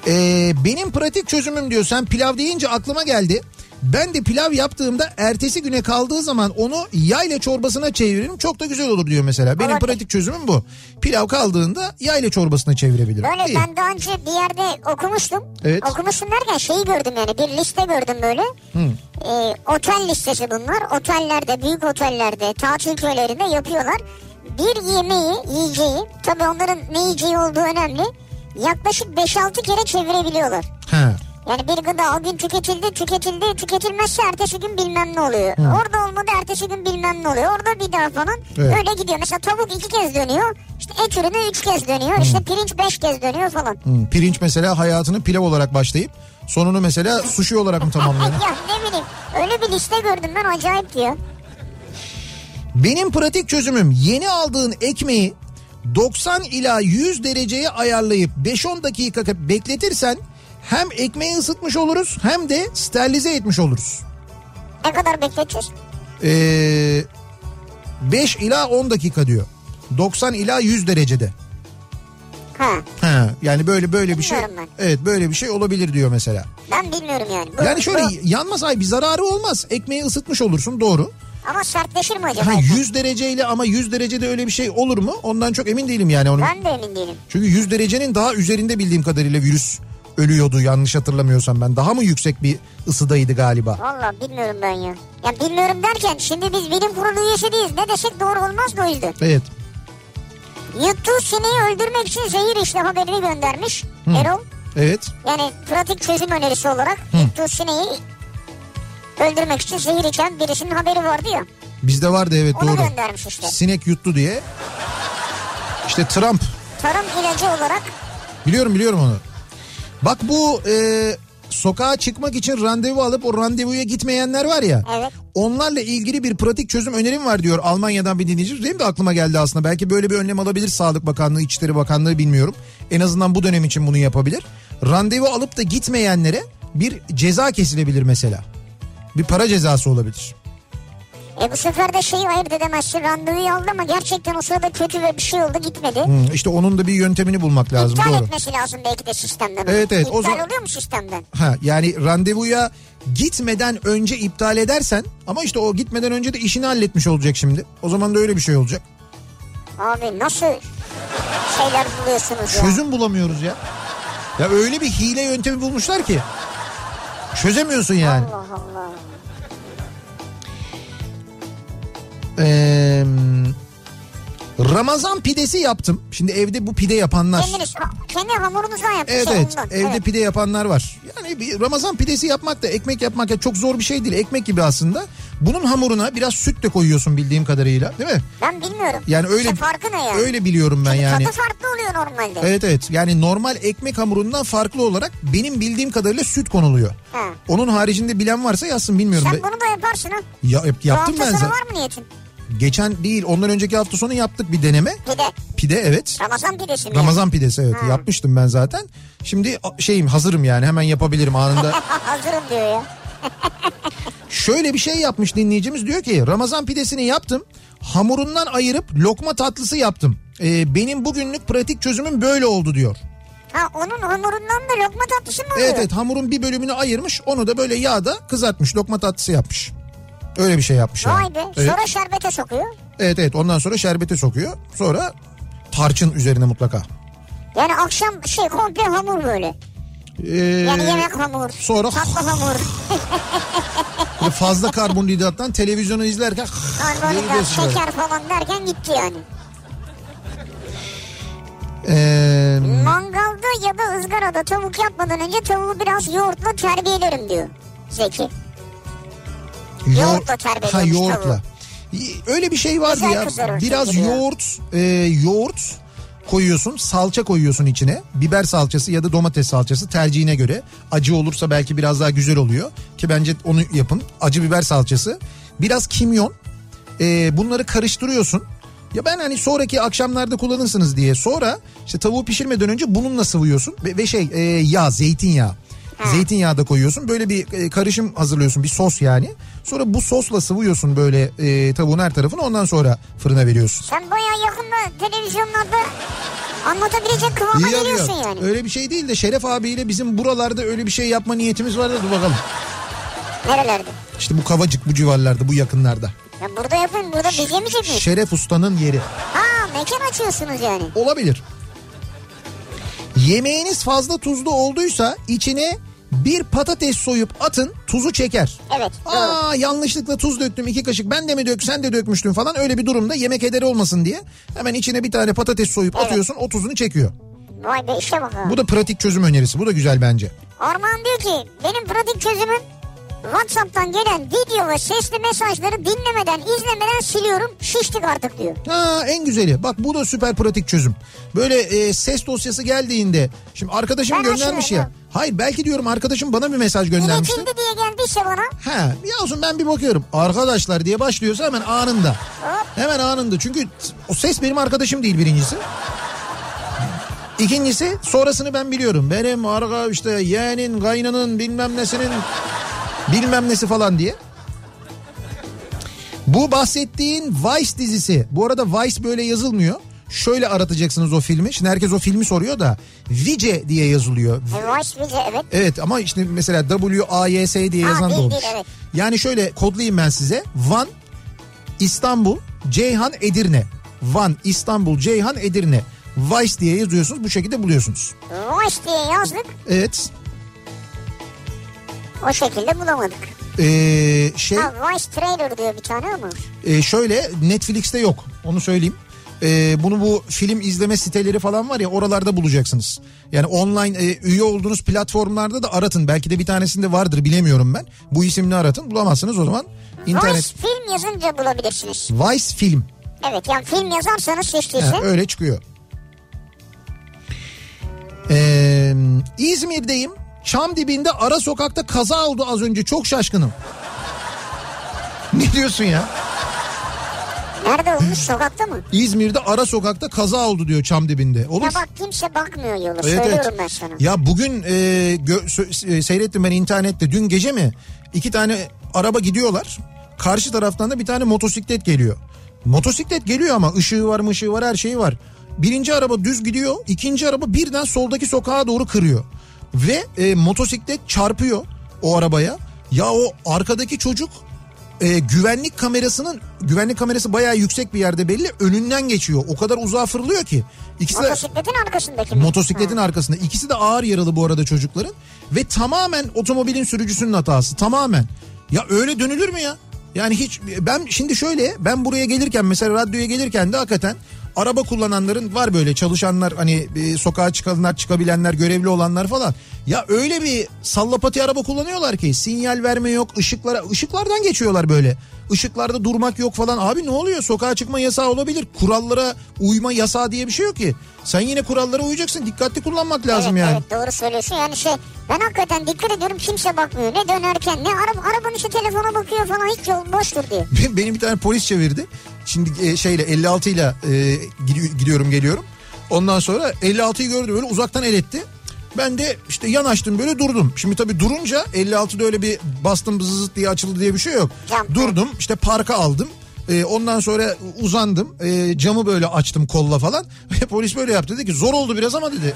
Ee, benim pratik çözümüm diyor. Sen pilav deyince aklıma geldi. Ben de pilav yaptığımda ertesi güne kaldığı zaman onu yayla çorbasına çeviririm. Çok da güzel olur diyor mesela. Benim Olabilir. pratik çözümüm bu. Pilav kaldığında yayla çorbasına çevirebilirim. Böyle İyi. ben daha önce bir yerde okumuştum. Evet. Okumuştum derken şeyi gördüm yani bir liste gördüm böyle. Ee, otel listesi bunlar. Otellerde, büyük otellerde, tatil köylerinde yapıyorlar. Bir yemeği, yiyeceği, tabii onların ne yiyeceği olduğu önemli. Yaklaşık 5-6 kere çevirebiliyorlar. Ha. Yani bir gıda o gün tüketildi, tüketildi, tüketilmezse ertesi gün bilmem ne oluyor. Orada olmadı ertesi gün bilmem ne oluyor. Orada bir daha falan Evet. öyle gidiyor. Mesela tavuk iki kez dönüyor. İşte et ürünü üç kez dönüyor. İşte pirinç beş kez dönüyor falan. Hmm, Pirinç mesela hayatını pilav olarak başlayıp sonunu mesela sushi olarak mı tamamlıyor? ya ne bileyim öyle bir liste gördüm ben acayip diyor. Benim pratik çözümüm yeni aldığın ekmeği 90 ila 100 dereceye ayarlayıp 5-10 dakika bekletirsen hem ekmeği ısıtmış oluruz hem de sterilize etmiş oluruz. Ne kadar bekleteceğiz? Ee, 5 ila 10 dakika diyor. 90 ila 100 derecede. Ha Ha, yani böyle böyle bir şey. Bilmiyorum ben. Evet böyle bir şey olabilir diyor mesela. ben bilmiyorum yani. Bu- Yani şöyle bu- yanmaz ay bir zararı olmaz. Ekmeği ısıtmış olursun doğru. ama sertleşir mi acaba? Ha 100 dereceyle ama 100 derecede öyle bir şey olur mu? Ondan çok emin değilim yani onun. Ben de emin değilim. Çünkü 100 derecenin daha üzerinde bildiğim kadarıyla virüs ölüyordu yanlış hatırlamıyorsam ben. Daha mı yüksek bir ısıdaydı galiba? Valla bilmiyorum ben ya. Ya bilmiyorum derken şimdi biz bilim kurulu üyesi değiliz. Ne desek doğru olmaz da o yüzden. Evet. Yuttuğu sineği öldürmek için zehir işle haberini göndermiş Erol. Evet. Yani pratik çözüm önerisi olarak yuttuğu sineği öldürmek için zehir içen birisinin haberi vardı ya. Bizde vardı evet Onu doğru. göndermiş işte. Sinek yuttu diye. İşte Trump Tarım ilacı olarak biliyorum biliyorum onu. Bak bu e, sokağa çıkmak için randevu alıp o randevuya gitmeyenler var ya. Evet. Onlarla ilgili bir pratik çözüm önerim var diyor Almanya'dan bir dinleyici. Benim de aklıma geldi aslında. Belki böyle bir önlem alabilir Sağlık Bakanlığı, İçişleri Bakanlığı bilmiyorum. En azından bu dönem için bunu yapabilir. Randevu alıp da gitmeyenlere bir ceza kesilebilir mesela. Bir para cezası olabilir. E bu sefer de şeyi ayırt edemezsin. Randevuyu aldı ama gerçekten o sırada kötü ve bir şey oldu gitmedi. Hmm, işte onun da bir yöntemini bulmak lazım. İptal Doğru. etmesi lazım belki de sistemden. Evet, evet, o İptal zaman- oluyor mu sistemden? Ha yani randevuya gitmeden önce iptal edersen ama işte o gitmeden önce de işini halletmiş olacak şimdi. O zaman da öyle bir şey olacak. Abi nasıl şeyler buluyorsunuz ya? Çözüm bulamıyoruz ya. Ya öyle bir hile yöntemi bulmuşlar ki. Çözemiyorsun yani. Allah Allah. Ee, Ramazan pidesi yaptım. Şimdi evde bu pide yapanlar. Kendiniz kendi hamurunuzdan Evet yapmışsınız evet ondan. evde Evet. pide yapanlar var. Yani bir Ramazan pidesi yapmak da ekmek yapmak da çok zor bir şey değil. Ekmek gibi aslında. Bunun hamuruna biraz süt de koyuyorsun bildiğim kadarıyla değil mi? Ben bilmiyorum. Yani öyle İşte farkı ne yani? öyle biliyorum ben Çünkü yani. Tadı farklı oluyor normalde. Evet evet yani normal ekmek hamurundan farklı olarak benim bildiğim kadarıyla süt konuluyor. Ha. Onun haricinde bilen varsa yazsın bilmiyorum. Sen bunu da yaparsın ha. Ya, yap- yaptım ben zaten. var mı niyetin? Geçen değil ondan önceki hafta sonu yaptık bir deneme. Pide. Pide evet. Ramazan pidesi mi? Ramazan pidesi evet Ha. yapmıştım ben zaten. Şimdi şeyim hazırım yani hemen yapabilirim anında. Hazırım diyor ya. Şöyle bir şey yapmış dinleyicimiz diyor ki Ramazan pidesini yaptım. Hamurundan ayırıp lokma tatlısı yaptım. Ee, benim bugünlük pratik çözümüm böyle oldu diyor. Ha onun hamurundan da lokma tatlısı mı oluyor? Evet evet hamurun bir bölümünü ayırmış onu da böyle yağda kızartmış lokma tatlısı yapmış. Öyle bir şey yapmış yani. Vay be. Evet, Sonra şerbete sokuyor. evet evet ondan sonra şerbete sokuyor. Sonra tarçın üzerine mutlaka. Yani akşam şey komple hamur böyle. Ee, Yani yemek hamur. sonra- Tatlı hamur. fazla karbonhidrattan televizyonu izlerken Karbonhidrat, şeker falan derken gitti yani. Ee, Mangalda ya da ızgarada tavuk yapmadan önce tavuğu biraz yoğurtla terbiyelerim diyor Zeki. Yoğurtla terbiyelemiş Ha yoğurtla. tavuğu. Öyle bir şey vardı Güzel ya. kızarır Biraz çünkü yoğurt, e, yoğurt koyuyorsun, salça koyuyorsun içine. Biber salçası ya da domates salçası tercihine göre. Acı olursa belki biraz daha güzel oluyor. Ki bence onu yapın. Acı biber salçası. Biraz kimyon. E, bunları karıştırıyorsun. Ya ben hani sonraki akşamlarda kullanırsınız diye. Sonra işte tavuğu pişirmeden önce bununla sıvıyorsun. Ve, ve şey e, yağ, zeytinyağı. Zeytinyağı da koyuyorsun. Böyle bir e, karışım hazırlıyorsun. Bir sos yani. Sonra bu sosla sıvıyorsun böyle e, tavuğun her tarafını. Ondan sonra fırına veriyorsun. Sen bayağı yakında televizyonlarda anlatabilecek kıvama İyi geliyorsun yapıyor. yani. Öyle bir şey değil de Şeref abiyle bizim buralarda öyle bir şey yapma niyetimiz var da dur bakalım. Nerelerde? İşte bu Kavacık bu civarlarda bu yakınlarda. Ya burada yapın burada biz yemeyecek miyiz? Şeref Usta'nın yeri. Ha mekan açıyorsunuz yani. Olabilir. Yemeğiniz fazla tuzlu olduysa içine bir patates soyup atın tuzu çeker. Evet doğru. Aa yanlışlıkla tuz döktüm iki kaşık ben de mi dök sen de dökmüştün falan öyle bir durumda yemek ederi olmasın diye hemen içine bir tane patates soyup Evet. atıyorsun o tuzunu çekiyor. Vay be işte bak ha. Bu da pratik çözüm önerisi bu da güzel bence. Armağan diyor ki benim pratik çözümüm WhatsApp'tan gelen video ve sesli mesajları dinlemeden izlemeden siliyorum şiştik artık diyor. Ha en güzeli. Bak bu da süper pratik çözüm. Böyle e, ses dosyası geldiğinde şimdi arkadaşım Ben göndermiş ya. Hayır belki diyorum arkadaşım bana bir mesaj göndermişti. İletildi diye geldiyse bana Ha ya olsun ben bir bakıyorum. Arkadaşlar diye başlıyorsa hemen anında. hop Hemen anında. Çünkü o ses benim arkadaşım değil birincisi. İkincisi sonrasını ben biliyorum. Benim arka işte yeğenin, kaynının bilmem nesinin bilmem nesi falan diye. Bu bahsettiğin Vice dizisi. Bu arada Vice böyle yazılmıyor. Şöyle aratacaksınız o filmi. Şimdi herkes o filmi soruyor da Vice diye yazılıyor. e, Voice Vice evet. Evet ama işte mesela W-A-Y-S diye Ha, yazan da değil, olmuş. değil, evet. Yani şöyle kodlayayım ben size. Van, İstanbul, Ceyhan, Edirne. Van, İstanbul, Ceyhan, Edirne. Vice diye yazıyorsunuz bu şekilde buluyorsunuz. Voice diye yazdık Evet. O şekilde bulamadık. Ee, şey Ha Voice Trailer diyor bir tane ama. e, şöyle Netflix'te yok onu söyleyeyim. Ee, bunu bu film izleme siteleri falan var ya oralarda bulacaksınız. Yani online e, üye olduğunuz platformlarda da aratın. Belki de bir tanesinde vardır bilemiyorum ben. Bu isimle aratın bulamazsınız o zaman internet. Voice film yazınca bulabilirsiniz. Vice film. Evet yani film yazarsanız seçtiyse. Ha, öyle çıkıyor. Ee, İzmir'deyim. Çam dibinde ara sokakta kaza oldu az önce çok şaşkınım. ne diyorsun ya? Nerede olmuş sokakta mı? İzmir'de ara sokakta kaza oldu diyor çam dibinde. Olur. Ya bak kimse bakmıyor yola Evet, söylüyorum evet. ben sana. Ya bugün e, gö- e, seyrettim ben internette dün gece mi iki tane araba gidiyorlar. Karşı taraftan da bir tane motosiklet geliyor. Motosiklet geliyor ama ışığı var ışığı var her şeyi var. Birinci araba düz gidiyor ikinci araba birden soldaki sokağa doğru kırıyor. Ve e, motosiklet çarpıyor o arabaya. Ya o arkadaki çocuk e, güvenlik kamerasının güvenlik kamerası bayağı yüksek bir yerde belli önünden geçiyor. O kadar uzağa fırlıyor ki. İkisi de Motosikletin arkasındaki mi? Motosikletin arkasında. İkisi de ağır yaralı bu arada çocukların. Ve tamamen otomobilin sürücüsünün hatası. Tamamen. Ya öyle dönülür mü ya? Yani hiç ben şimdi şöyle ben buraya gelirken mesela radyoya gelirken de hakikaten araba kullananların var böyle çalışanlar hani e, sokağa çıkanlar çıkabilenler görevli olanlar falan. Ya öyle bir sallapati araba kullanıyorlar ki sinyal verme yok ışıklara ışıklardan geçiyorlar böyle. Işıklarda durmak yok falan. Abi ne oluyor? Sokağa çıkma yasağı olabilir. Kurallara uyma yasağı diye bir şey yok ki. Sen yine kurallara uyacaksın. Dikkatli kullanmak lazım evet, yani. Evet doğru söylüyorsun yani şey ben hakikaten dikkat ediyorum kimse bakmıyor ne dönerken ne araba, arabanın işte telefona bakıyor falan hiç yol boştur diye. Benim bir tane polis çevirdi. Şimdi e, şeyle 56 ile gidi- gidiyorum geliyorum. Ondan sonra 56'yı gördü böyle uzaktan el etti. Ben de işte yanaştım böyle durdum. Şimdi tabii durunca 56'da öyle bir bastım zızıt diye açıldı diye bir şey yok. Durdum işte parka aldım. E, ondan sonra uzandım. E, camı böyle açtım kolla falan. Ve polis böyle yaptı dedi ki zor oldu biraz ama dedi.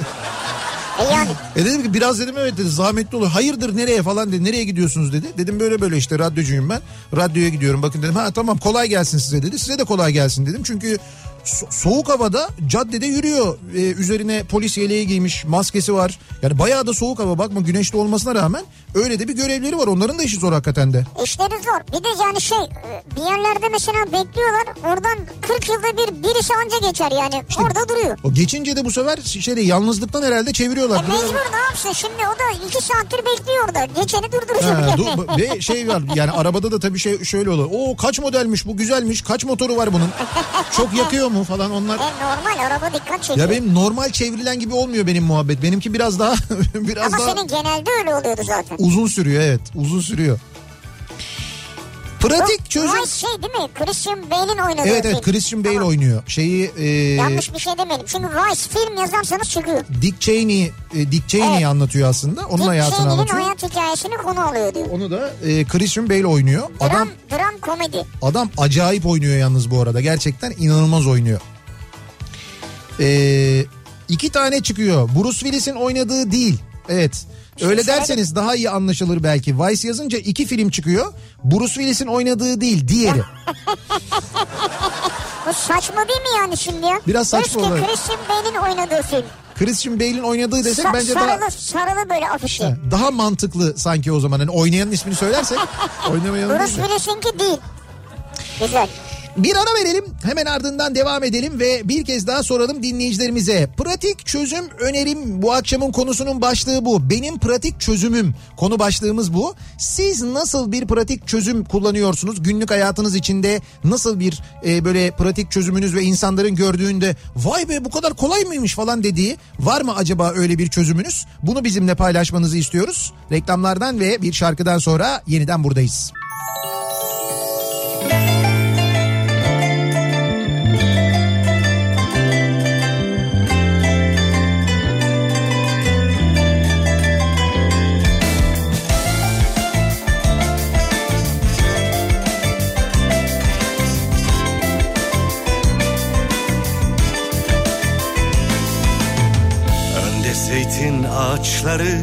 E yani E dedim ki biraz dedim evet dedi zahmetli olur. Hayırdır nereye falan dedi. Nereye gidiyorsunuz dedi. Dedim böyle böyle işte radyocuyum ben. Radyoya gidiyorum bakın dedim. Ha tamam kolay gelsin size dedi. Size de kolay gelsin dedim. Çünkü so- soğuk havada caddede yürüyor. Ee, üzerine polis yeleği giymiş maskesi var. Yani bayağı da soğuk hava bakma güneşli olmasına rağmen öyle de bir görevleri var. Onların da işi zor hakikaten de. işleri zor. Bir de yani şey e, bir yerlerde mesela bekliyorlar oradan 40 yılda bir birisi anca geçer yani orada duruyor. O geçince de bu sefer şeyde yalnızlıktan herhalde çeviriyorlar. E mecbur ne yapsın şimdi o da 2 saattir bekliyor orada. Geçeni durduracak Ha, du- ve şey var yani arabada da tabii şey şöyle olur. O kaç modelmiş bu güzelmiş kaç motoru var bunun. Çok yakıyor mu falan onlar. E normal araba dikkat çekiyor. Ya benim normal çevrilen gibi olmuyor benim muhabbet. Benimki biraz daha biraz Ama daha senin genelde öyle oluyordu zaten. uzun sürüyor evet. Uzun sürüyor. Pratik çözüm. Vay şey değil mi? Christian Bale'in oynadığı Evet evet film. Christian Bale Tamam. oynuyor. Şeyi e, Yanlış bir şey demedim. Çünkü Vice film yazarsanız çıkıyor. Dick Cheney e, Dick Cheney'i Evet. anlatıyor aslında. Onun Dick hayatını Cheney'nin anlatıyor. hayat hikayesini konu alıyor diyor. Onu da e, Christian Bale oynuyor. Adam Dram, dram komedi. Adam acayip oynuyor yalnız bu arada. Gerçekten inanılmaz oynuyor. Ee, iki tane çıkıyor. Bruce Willis'in oynadığı değil. Evet. Öyle Şimdi derseniz daha iyi anlaşılır belki. Vice yazınca iki film çıkıyor. Bruce Willis'in oynadığı değil, diğeri. Bu saçma değil mi yani şimdi ya? Biraz saçma Keşke olay. Christian Bale'in oynadığı film. Christian Bale'in oynadığı desek Sa- bence sarılı, daha sarılı böyle afişi. daha mantıklı sanki o zaman. Hani oynayanın ismini söylersek oynamayanın Bruce. Willis'inki değil. Güzel. Bir ara verelim hemen ardından devam edelim ve bir kez daha soralım dinleyicilerimize. Pratik çözüm önerim bu akşamın konusunun başlığı bu. Benim pratik çözümüm konu başlığımız bu. Siz nasıl bir pratik çözüm kullanıyorsunuz? Günlük hayatınız içinde nasıl bir e, böyle pratik çözümünüz ve insanların gördüğünde vay be bu kadar kolay mıymış falan dediği var mı acaba öyle bir çözümünüz? Bunu bizimle paylaşmanızı istiyoruz. Reklamlardan ve bir şarkıdan sonra yeniden buradayız. Önde zeytin ağaçları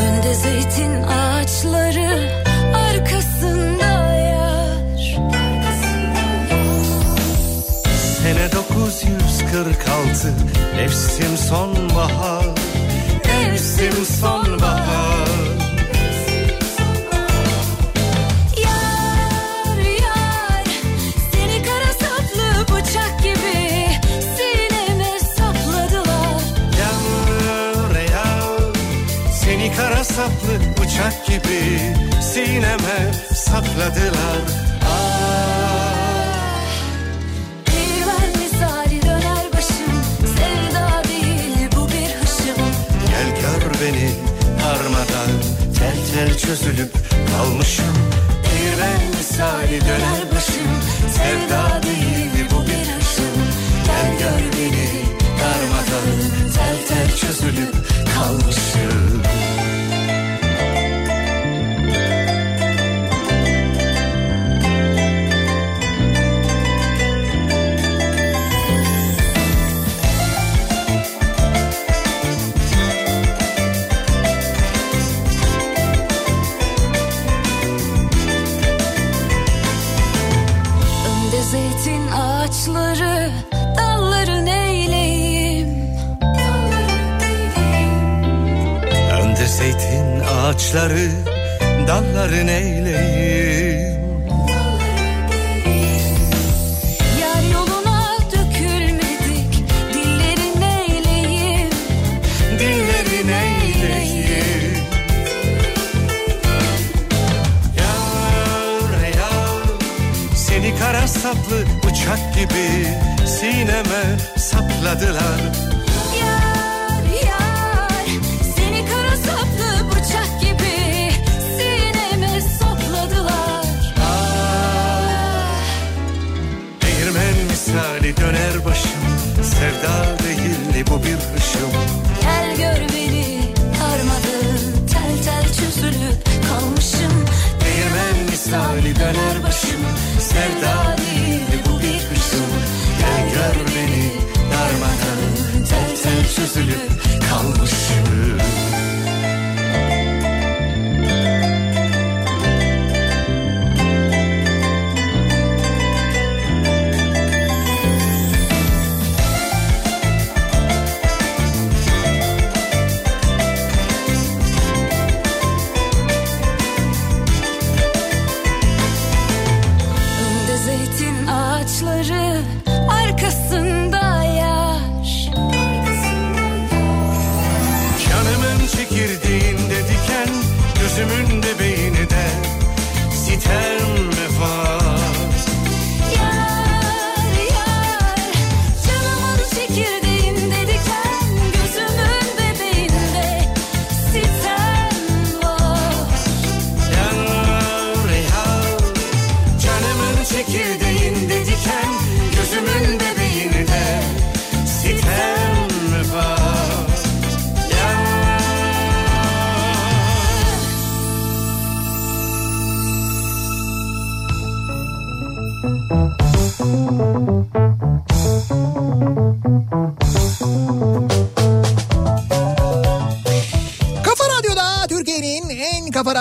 Önde zeytin ağaçları arkasında yar Sene 946 Mevsim sonbahar. Mevsim sonbahar Kara saplı uçak gibi sineme sapladılar Ah. Peyver misali döner başım Sevda değil bu bir hışım. Gel gör beni harmadan Tel tel çözülüp kalmışım. Peyver misali döner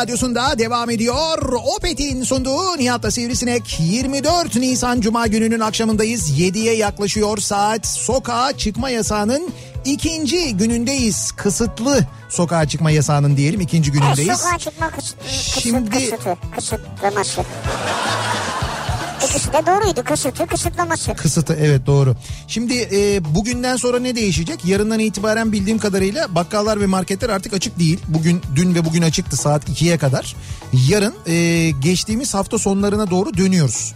radyosunda devam ediyor. Opet'in sunduğu Nihat'la Sivrisinek 24 Nisan Cuma gününün akşamındayız. 7'ye yaklaşıyor saat. Sokağa çıkma yasağının ikinci günündeyiz. Kısıtlı sokağa çıkma yasağının diyelim ikinci Evet, günündeyiz. sokağa çıkma kısıt, kısıt, Şimdi- kısıtı, kısıtlaması. De doğruydu. Kısıtı, kısıtlaması. Kısıtı evet doğru. Şimdi e, bugünden sonra ne değişecek? Yarından itibaren bildiğim kadarıyla bakkallar ve marketler artık açık değil. Bugün dün ve bugün açıktı saat 2'ye kadar. Yarın e, geçtiğimiz hafta sonlarına doğru dönüyoruz.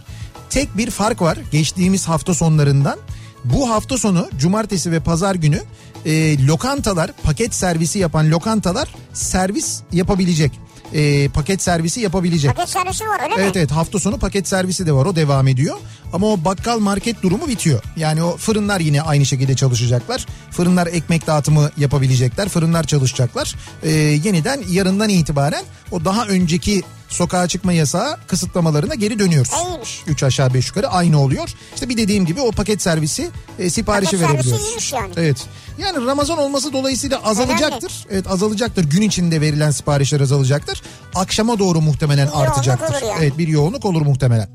Tek bir fark var geçtiğimiz hafta sonlarından. Bu hafta sonu cumartesi ve pazar günü e, lokantalar paket servisi yapan lokantalar servis yapabilecek. E, paket servisi yapabilecek. Paket servisi var öyle Evet mi? evet hafta sonu paket servisi de var o devam ediyor. Ama o bakkal market durumu bitiyor. Yani o fırınlar yine aynı şekilde çalışacaklar. Fırınlar ekmek dağıtımı yapabilecekler. Fırınlar çalışacaklar. Ee, yeniden yarından itibaren o daha önceki sokağa çıkma yasağı kısıtlamalarına geri dönüyoruz. İyiymiş. 3 aşağı 5 yukarı aynı oluyor. İşte bir dediğim gibi o paket servisi e, siparişi Paket servisi verebiliyoruz. iyiymiş yani. Evet. Yani Ramazan olması dolayısıyla azalacaktır. Evet azalacaktır. Gün içinde verilen siparişler azalacaktır. Akşama doğru muhtemelen Bir artacaktır. yani. Evet bir yoğunluk olur muhtemelen.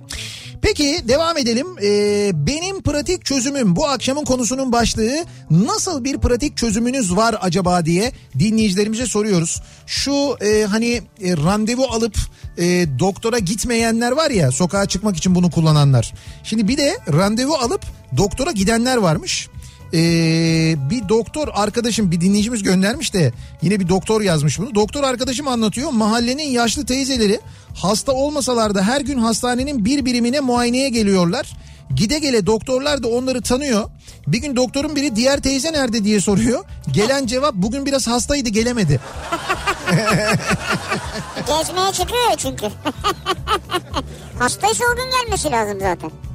Peki devam edelim. Ee, benim pratik çözümüm bu akşamın konusunun başlığı nasıl bir pratik çözümünüz var acaba diye dinleyicilerimize soruyoruz. Şu e, hani e, randevu alıp e, doktora gitmeyenler var ya sokağa çıkmak için bunu kullananlar. Şimdi bir de randevu alıp doktora gidenler varmış. Ee, bir doktor arkadaşım bir dinleyicimiz göndermiş de yine bir doktor yazmış bunu. Doktor arkadaşım anlatıyor mahallenin yaşlı teyzeleri hasta olmasalar da her gün hastanenin bir birimine muayeneye geliyorlar. Gide gele doktorlar da onları tanıyor. Bir gün doktorun biri diğer teyze nerede diye soruyor. Gelen cevap bugün biraz hastaydı gelemedi. gezmeye çıkıyor çünkü. Hastaysa o gün gelmesi lazım zaten.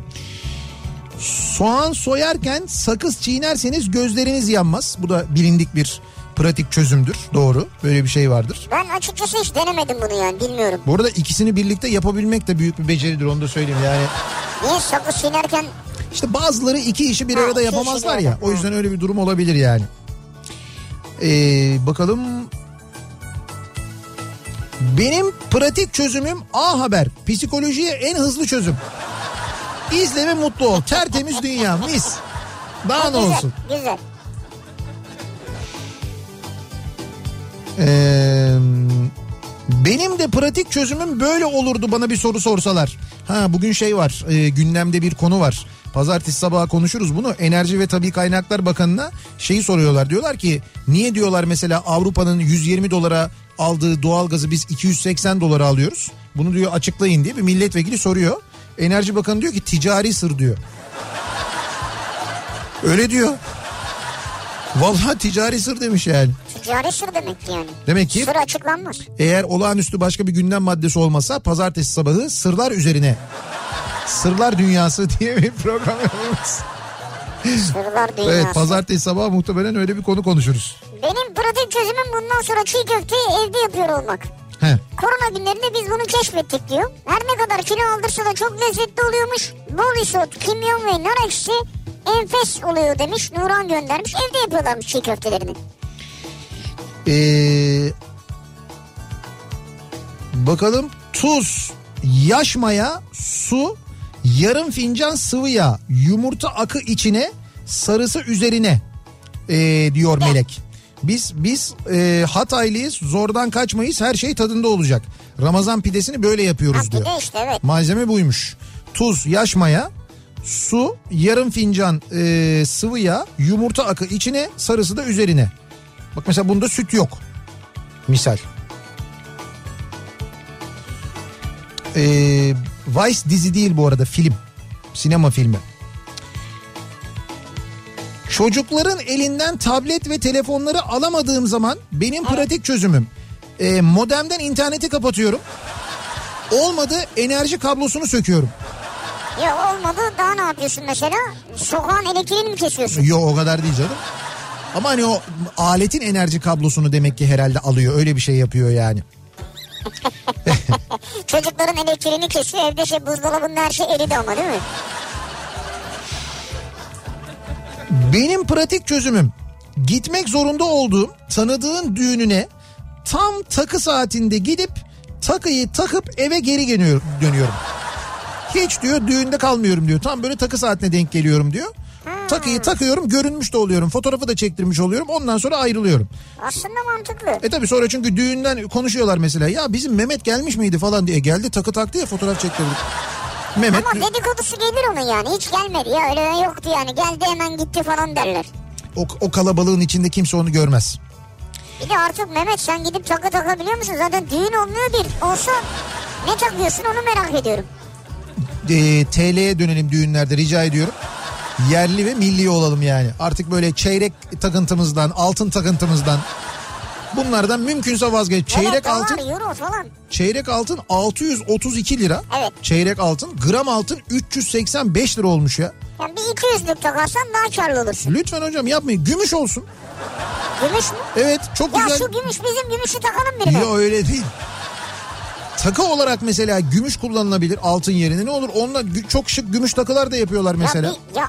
Soğan soyarken sakız çiğnerseniz gözleriniz yanmaz. Bu da bilindik bir pratik çözümdür. Doğru. Böyle bir şey vardır. Ben açıkçası hiç denemedim bunu yani bilmiyorum. Bu arada ikisini birlikte yapabilmek de büyük bir beceridir onu da söyleyeyim. Yani Niye sakız çiğnerken işte bazıları iki işi bir Ha, arada yapamazlar ya. O yüzden öyle bir durum olabilir yani. Ee, bakalım. Benim pratik çözümüm A Haber. Psikolojiye en hızlı çözüm. İzle ve mutlu ol. Tertemiz dünya mis. Daha ne olsun. güzel. Ee, benim de pratik çözümüm böyle olurdu bana bir soru sorsalar. Ha bugün şey var e, gündemde bir konu var. Pazartesi sabahı konuşuruz bunu. Enerji ve Tabii Kaynaklar Bakanı'na şeyi soruyorlar. Diyorlar ki niye diyorlar mesela Avrupa'nın 120 dolara aldığı doğalgazı biz 280 dolara alıyoruz. Bunu diyor açıklayın diye bir milletvekili soruyor. Enerji Bakanı diyor ki ticari sır diyor. Öyle diyor. Vallahi ticari sır demiş yani. Ticari sır demek ki yani. Demek ki Sır açıklanmaz. eğer olağanüstü başka bir gündem maddesi olmasa pazartesi sabahı sırlar üzerine Sırlar Dünyası diye bir program yapıyoruz. Sırlar dünyası. Evet pazartesi sabahı muhtemelen öyle bir konu konuşuruz. Benim pratik çözümüm bundan sonra çiğ köfteyi evde yapıyor olmak. He. Korona günlerinde biz bunu keşfettik diyor. Her ne kadar kilo aldırsa da çok lezzetli oluyormuş. Bol isot, kimyon ve nar ekşisi enfes oluyor demiş. Nuran göndermiş. Evde yapıyorlarmış çiğ köftelerini. Ee, bakalım tuz, yaş maya, su, yarım fincan sıvı yağ, yumurta akı içine, sarısı üzerine ee, diyor Melek. Biz biz e, Hataylıyız, zordan kaçmayız, her şey tadında olacak. Ramazan pidesini böyle Ha yapıyoruz bir diyor. de işte evet. Malzeme buymuş. Tuz, yaş maya, su, yarım fincan e, sıvı yağ, yumurta akı içine, sarısı da üzerine. Bak mesela bunda süt yok. Misal. Ee, Vice dizi değil bu arada film. Sinema filmi. Çocukların elinden tablet ve telefonları alamadığım zaman benim pratik çözümüm. e, modemden interneti kapatıyorum. Olmadı enerji kablosunu söküyorum. Ya olmadı daha ne yapıyorsun mesela? Sokağın elektriğini mi kesiyorsun? Yok o kadar değil canım. Ama hani o aletin enerji kablosunu demek ki herhalde alıyor. Öyle bir şey yapıyor yani. Çocukların elektriğini kesiyor. Evde şey buzdolabında her şey eridi ama değil mi? Benim pratik çözümüm gitmek zorunda olduğum tanıdığın düğününe tam takı saatinde gidip takıyı takıp eve geri dönüyorum. Hiç diyor düğünde kalmıyorum diyor. Tam böyle takı saatine denk geliyorum diyor. Takıyı takıyorum görünmüş de oluyorum. Fotoğrafı da çektirmiş oluyorum. Ondan sonra ayrılıyorum. Aslında mantıklı. E tabi sonra çünkü düğünden konuşuyorlar mesela. Ya bizim Mehmet gelmiş miydi falan diye. Geldi takı taktı ya fotoğraf çektirdik. Mehmet Ama dedikodusu gelir onun yani. Hiç gelmedi ya öyle yoktu yani. Geldi hemen gitti falan derler. o, o kalabalığın içinde kimse onu görmez. Bir de artık Mehmet sen gidip takı takabiliyor musun? Zaten düğün olmuyor bir. Olsa ne takıyorsun onu merak ediyorum. e, TL'ye dönelim düğünlerde rica ediyorum. Yerli ve milli olalım yani. Artık böyle çeyrek takıntımızdan, altın takıntımızdan bunlardan mümkünse vazgeç. Çeyrek evet, dolar, altın, euro falan. çeyrek altın 632 lira. Evet. Çeyrek altın, gram altın 385 lira olmuş ya. Yani bir 200'lük takarsan daha karlı olursun. Lütfen hocam yapmayın. Gümüş olsun. Gümüş mü? Evet, çok Ya güzel. şu gümüş bizim gümüşü takalım birine. Yok öyle değil. Takı olarak mesela gümüş kullanılabilir altın yerine ne olur? Onunla çok şık gümüş takılar da yapıyorlar mesela. Ya, bir, ya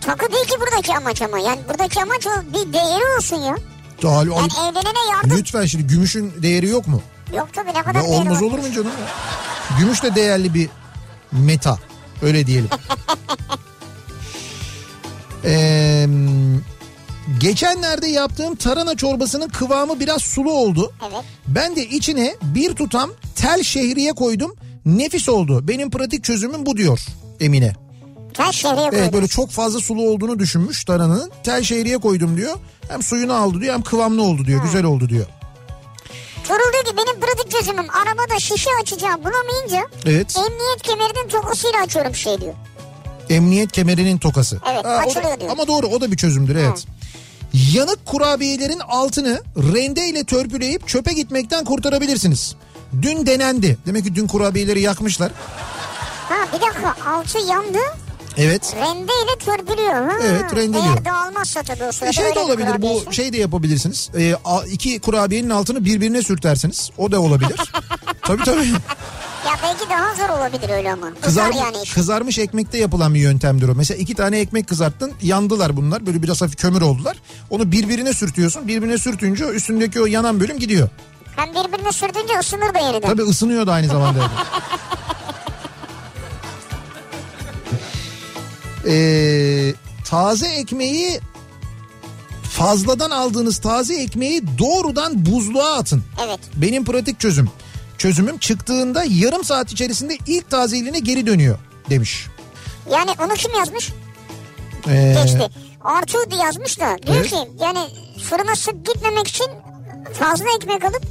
takı değil ki buradaki amaç ama. Yani buradaki amaç o bir değeri olsun ya. Daha- Yani evlenene yardım. Lütfen şimdi gümüşün değeri yok mu? Yok tabii ne kadar Ya değeri olmaz var. olur mu canım? ya? Gümüş de değerli bir meta. Öyle diyelim. Ee, geçenlerde yaptığım tarhana çorbasının kıvamı biraz sulu oldu. Evet. Ben de içine bir tutam tel şehriye koydum. Nefis oldu. Benim pratik çözümüm bu diyor Emine. Tel şehriye koydum. Evet böyle çok fazla sulu olduğunu düşünmüş tarhananın. Tel şehriye koydum diyor. Hem suyunu aldı diyor hem kıvamlı oldu diyor. Güzel oldu diyor. Tuğrul diyor ki benim pratik çözümüm arabada şişe açacağım bulamayınca Evet. emniyet kemerinin tokasıyla açıyorum şey diyor. Emniyet kemerinin tokası. Evet, da- açılıyor diyor. ama doğru o da bir çözümdür evet. Yanık kurabiyelerin altını rendeyle törpüleyip çöpe gitmekten kurtarabilirsiniz. Dün denendi. Demek ki dün kurabiyeleri yakmışlar. Ha bir dakika altı yandı Evet. rendeyle törpülüyor. Ha. Evet, rendeliyor. Eğer dağılmazsa tabii o sırada. E şey de bir olabilir bu şey de yapabilirsiniz. E, iki kurabiyenin altını birbirine sürtersiniz. O da olabilir. tabii tabii. Ya belki daha zor olabilir öyle ama. Kızar Kızar, yani kızarmış ekmekte yapılan bir yöntemdir o. Mesela iki tane ekmek kızarttın yandılar bunlar. Böyle biraz hafif kömür oldular. Onu birbirine sürtüyorsun. Birbirine sürtünce üstündeki o yanan bölüm gidiyor. Hem birbirine sürdüğünce ısınır da yeniden. Tabii ısınıyor da aynı zamanda. Ee, taze ekmeği fazladan aldığınız taze ekmeği doğrudan buzluğa atın. Evet. Benim pratik çözüm. Çözümüm çıktığında yarım saat içerisinde ilk tazeliğine geri dönüyor demiş. Yani onu kim yazmış? Ee, Geçti. Artu yazmış da diyor Evet. ki yani fırına sık gitmemek için fazla ekmek alıp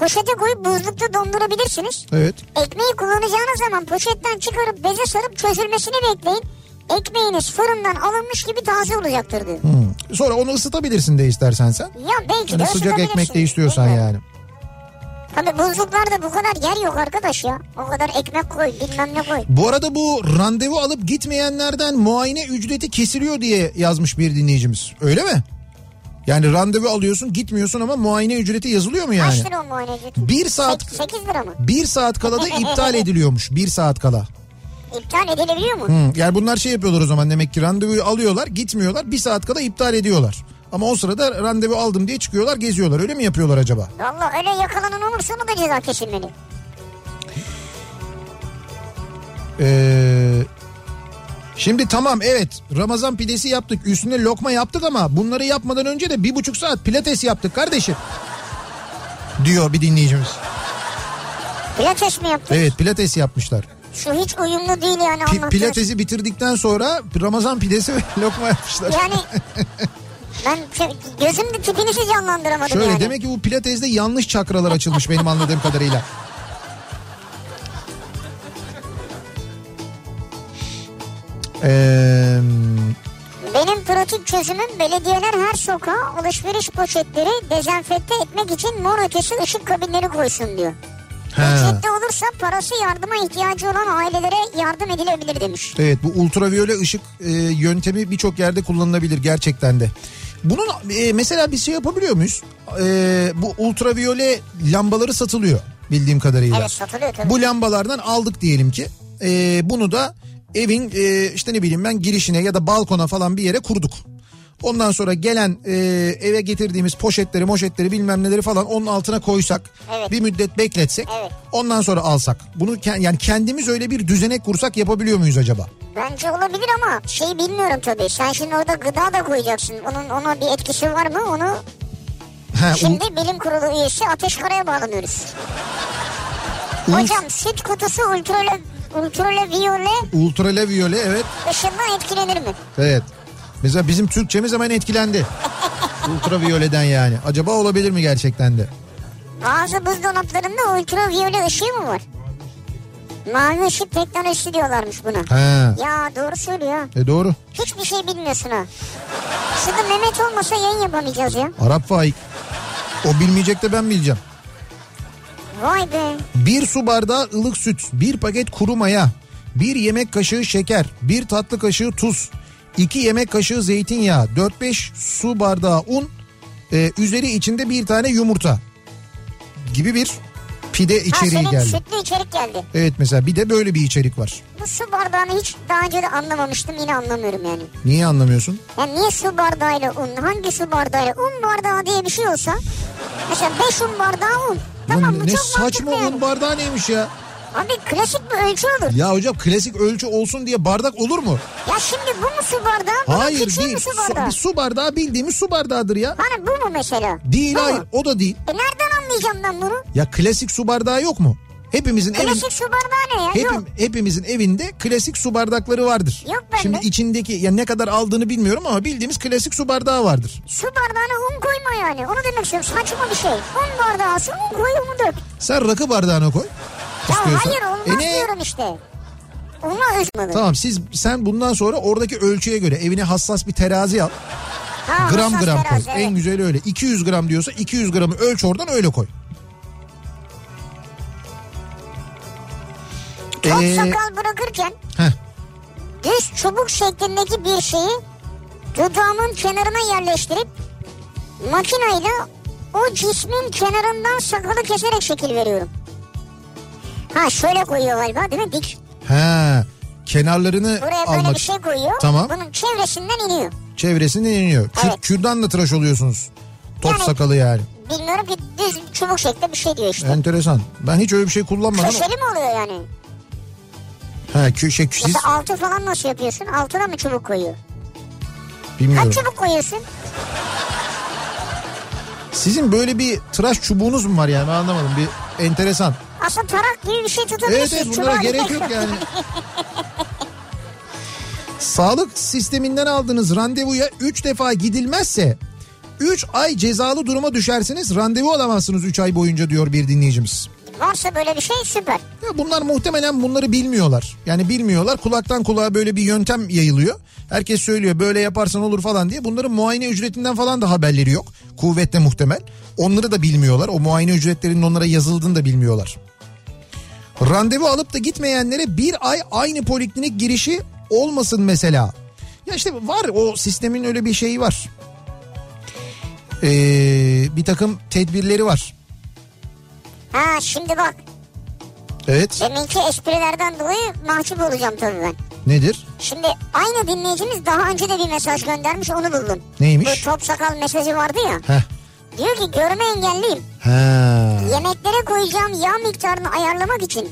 poşete koyup buzlukta dondurabilirsiniz. Evet. Ekmeği kullanacağınız zaman poşetten çıkarıp beze sarıp çözülmesini bekleyin. Ekmeğiniz fırından alınmış gibi taze olacaktır diyor. Hmm. Sonra onu ısıtabilirsin de istersen sen. Ya belki Hani de sıcak ekmek de istiyorsan mi? yani. Tabii buzluklarda bu kadar yer yok arkadaş ya. O kadar ekmek koy bilmem ne koy. Bu arada bu randevu alıp gitmeyenlerden muayene ücreti kesiliyor diye yazmış bir dinleyicimiz. Öyle mi? Yani randevu alıyorsun gitmiyorsun ama muayene ücreti yazılıyor mu yani? Kaç lira o muayene ücreti? Bir saat 8 lira mı? bir saat kala da iptal ediliyormuş. Bir saat kala. İptal edilebiliyor mu? Hmm, yani bunlar şey yapıyorlar o zaman demek ki randevuyu alıyorlar gitmiyorlar bir saat kala iptal ediyorlar. Ama o sırada randevu aldım diye çıkıyorlar geziyorlar öyle mi yapıyorlar acaba? Valla öyle yakalanan olursa onu da ceza kesilmeli. Ee, şimdi tamam evet Ramazan pidesi yaptık üstüne lokma yaptık ama bunları yapmadan önce de bir buçuk saat pilates yaptık kardeşim. Diyor bir dinleyicimiz. Pilates mi yaptın? Evet pilates yapmışlar. Şu hiç uyumlu değil yani anlattığınız. pilatesi bitirdikten sonra Ramazan pidesi ve lokma yapmışlar. Yani ben şey- gözümde tipinizi canlandıramadım Şöyle yani. demek ki bu pilatesde yanlış çakralar açılmış benim anladığım kadarıyla. Ee, Benim pratik çözümüm belediyeler her sokağa alışveriş poşetleri dezenfekte etmek için mor ötesi ışık kabinleri koysun diyor. Ücretli olursa parası yardıma ihtiyacı olan ailelere yardım edilebilir demiş. Evet bu ultraviyole ışık e, yöntemi birçok yerde kullanılabilir gerçekten de. Bunun e, mesela biz şey yapabiliyor muyuz? E, bu ultraviyole lambaları satılıyor bildiğim kadarıyla. Evet satılıyor tabii. Bu lambalardan aldık diyelim ki. E, bunu da evin e, işte ne bileyim ben girişine ya da balkona falan bir yere kurduk. Ondan sonra gelen e, eve getirdiğimiz poşetleri moşetleri bilmem neleri falan onun altına koysak. Evet. Bir müddet bekletsek. Evet. Ondan sonra alsak. Bunu yani kendimiz öyle bir düzenek kursak yapabiliyor muyuz acaba? Bence olabilir ama şey bilmiyorum tabii. Sen şimdi orada gıda da koyacaksın. Onun ona bir etkisi var mı? Onu Ha, şimdi bilim kurulu üyesi Ateş Kara'ya bağlanıyoruz. ul- Hocam süt kutusu ultrale ultraviyole ultraviyole evet. ışından etkilenir mi? Evet. Mesela bizim Türkçemiz hemen etkilendi. Ultraviyoleden yani. Acaba olabilir mi gerçekten de? Bazı buzdolaplarında ultraviyole ışığı mı var? Mavi ışık teknolojisi diyorlarmış buna. Ha. Ya doğru söylüyor. E doğru. Hiçbir şey bilmiyorsun ha. Şurada Mehmet olmasa yayın yapamayacağız ya. Arap faik. O bilmeyecek de ben bileceğim. Vay be. Bir su bardağı ılık süt, bir paket kuru maya, bir yemek kaşığı şeker, bir tatlı kaşığı tuz, iki yemek kaşığı zeytinyağı, 4-5 su bardağı un, e, üzeri içinde bir tane yumurta gibi bir pide Ha içeriği senin geldi. sütlü içerik geldi. Evet mesela bir de böyle bir içerik var. Bu su bardağını hiç daha önce de anlamamıştım yine anlamıyorum yani. Niye anlamıyorsun? Yani niye su bardağıyla un? Hangi su bardağıyla? Un bardağı diye bir şey olsa. Mesela 5 un bardağı un. Tamam Lan bu ne çok saçma yani. un bardağı neymiş ya? Abi klasik bir ölçü olur. Ya hocam klasik ölçü olsun diye bardak olur mu? Ya şimdi bu mu su bardağı? Hayır değil. su Su, bardağı? su bardağı bildiğimiz su bardağıdır ya. Hani bu mu mesela? Değil Bu mu? hayır o da değil. E nereden anlayacağım ben bunu? Ya klasik su bardağı yok mu? Hepimizin evin, Klasik su bardağı ne ya? hepim, Yok. hepimizin evinde klasik su bardakları vardır. Yok bende. Şimdi içindeki ya ne kadar aldığını bilmiyorum ama bildiğimiz klasik su bardağı vardır. Su bardağına un koyma yani. Onu demek istiyorum. Saçma bir şey. Un bardağı alsın un koy onu dök. Sen rakı bardağına koy. Ya istiyorsan. hayır olmaz E ne? diyorum işte. Olmaz ısmadı. Tamam siz sen bundan sonra oradaki ölçüye göre evine hassas bir terazi al. Ha, gram gram koy. evet. En güzeli öyle. 200 gram diyorsa 200 gramı ölç oradan öyle koy. Top Ee, sakal bırakırken heh, düz çubuk şeklindeki bir şeyi dudağımın kenarına yerleştirip makineyle o cismin kenarından sakalı keserek şekil veriyorum. Ha şöyle koyuyor galiba değil mi? Dik. he, kenarlarını Buraya böyle almak bir şey koyuyor. Tamam. Bunun çevresinden iniyor. çevresinden iniyor. Kür, Evet. Kürdanla tıraş oluyorsunuz. Top Yani- sakalı yani. Bilmiyorum ki düz çubuk şeklinde bir şey diyor işte. Enteresan. Ben hiç öyle bir şey kullanmadım. Köşeli mi oluyor yani? He, kö- şey, siz Mesela altı falan nasıl yapıyorsun? Altına mı çubuk koyuyor? bilmiyorum. Kaç çubuk koyuyorsun? Sizin böyle bir tıraş çubuğunuz mu var yani ben anlamadım. Bir enteresan. Aslında tarak gibi bir şey tutabilirsin. Evet evet bunlara Çubuğa gerek yok yani. Sağlık sisteminden aldığınız randevuya 3 defa gidilmezse 3 ay cezalı duruma düşersiniz. Randevu alamazsınız 3 ay boyunca diyor bir dinleyicimiz. Varsa böyle bir şey süper. Ya bunlar muhtemelen bunları bilmiyorlar. Yani bilmiyorlar. Kulaktan kulağa böyle bir yöntem yayılıyor. Herkes söylüyor böyle yaparsan olur falan diye. Bunların muayene ücretinden falan da haberleri yok. Kuvvetle muhtemel. Onları da bilmiyorlar. O muayene ücretlerinin onlara yazıldığını da bilmiyorlar. Randevu alıp da gitmeyenlere bir ay aynı poliklinik girişi olmasın mesela. Ya işte var o sistemin öyle bir şeyi var. Ee, bir takım tedbirleri var. Ha şimdi bak. Evet. Deminki esprilerden dolayı mahcup olacağım tabii ben. Nedir? Şimdi aynı dinleyicimiz daha önce de bir mesaj göndermiş onu buldum. Neymiş? Bu top sakal mesajı vardı ya. Heh. Diyor ki görme engelliyim. Ha. Yemeklere koyacağım yağ miktarını ayarlamak için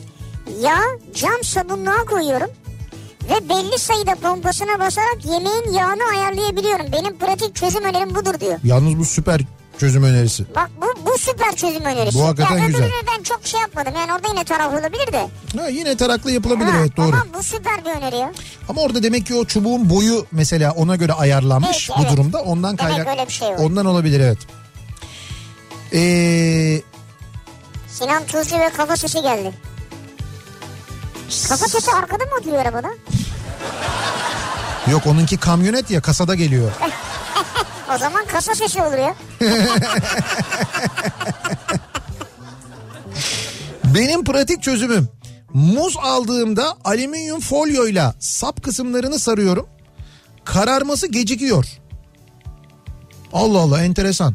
yağ cam sabunluğa koyuyorum. Ve belli sayıda pompasına basarak yemeğin yağını ayarlayabiliyorum. Benim pratik çözüm önerim budur diyor. Yalnız bu süper çözüm önerisi. Bak bu, bu süper çözüm önerisi. Bu hakikaten ya, güzel. ben çok şey yapmadım. Yani orada yine taraf olabilir de. Ha, yine taraklı yapılabilir Ha, evet doğru. Ama bu süper bir öneri ya. Ama orada demek ki o çubuğun boyu mesela ona göre ayarlanmış Evet, bu evet. durumda. Ondan Demek kaynak. öyle bir şey var. Ondan olabilir evet. Ee, Sinan Tuzcu ve kafa sesi geldi. Kafa sesi arkada mı oturuyor arabada? yok onunki kamyonet ya kasada geliyor. O zaman kasa sesi olur ya. Benim pratik çözümüm muz aldığımda alüminyum folyoyla sap kısımlarını sarıyorum. Kararması gecikiyor. Allah Allah enteresan.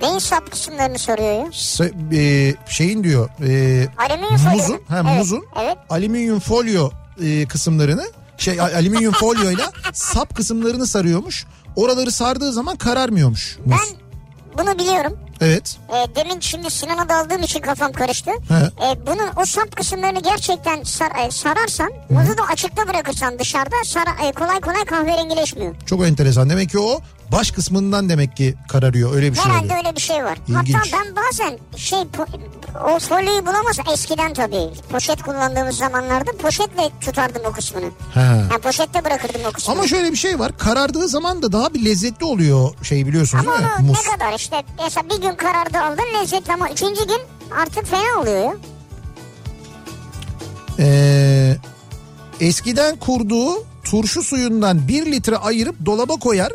Beyin sap kısımlarını soruyor ya. Se- e, şeyin diyor e, Alüminyum folyo. muzun, ha, Evet, muzun evet. alüminyum folyo e, kısımlarını şey alüminyum folyoyla sap kısımlarını sarıyormuş. Oraları sardığı zaman kararmıyormuş muz. Ben bunu biliyorum. Evet. E, demin şimdi Sinan'a daldığım için kafam karıştı. He. E, bunun o sap kısımlarını gerçekten sar, e, sararsan, muzu da açıkta bırakırsan dışarıda sara- e, kolay kolay kahverengileşmiyor. Çok enteresan. Demek ki o baş kısmından demek ki kararıyor. Öyle bir şey Herhalde oluyor. öyle bir şey var. İlginç. Hatta ben bazen şey o folyoyu bulamazsam eskiden tabii poşet kullandığımız zamanlarda poşetle tutardım o kısmını. He. Yani poşette bırakırdım o kısmını. Ama şöyle bir şey var. Karardığı zaman da daha bir lezzetli oluyor şey biliyorsunuz Ama değil mi? Muz. ne kadar işte mesela bir gün karardı aldın lezzetli ama üçüncü gün artık fena oluyor ya. Ee, eskiden kurduğu turşu suyundan bir litre ayırıp dolaba koyar.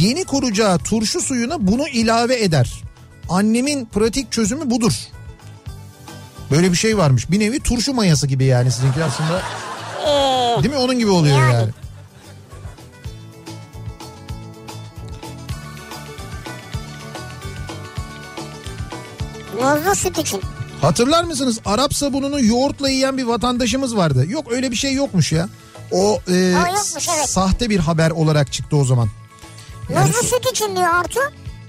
Yeni kuracağı turşu suyuna bunu ilave eder. Annemin pratik çözümü budur. Böyle bir şey varmış. Bir nevi turşu mayası gibi yani sizinki aslında. Ee, Değil mi? Onun gibi oluyor Yani. yani. muzlu süt için. Hatırlar mısınız? Arap sabununu yoğurtla yiyen bir vatandaşımız vardı. Yok öyle bir şey yokmuş ya. O, e, yokmuş, evet. sahte bir haber olarak çıktı o zaman. Muzlu süt için diyor Artu.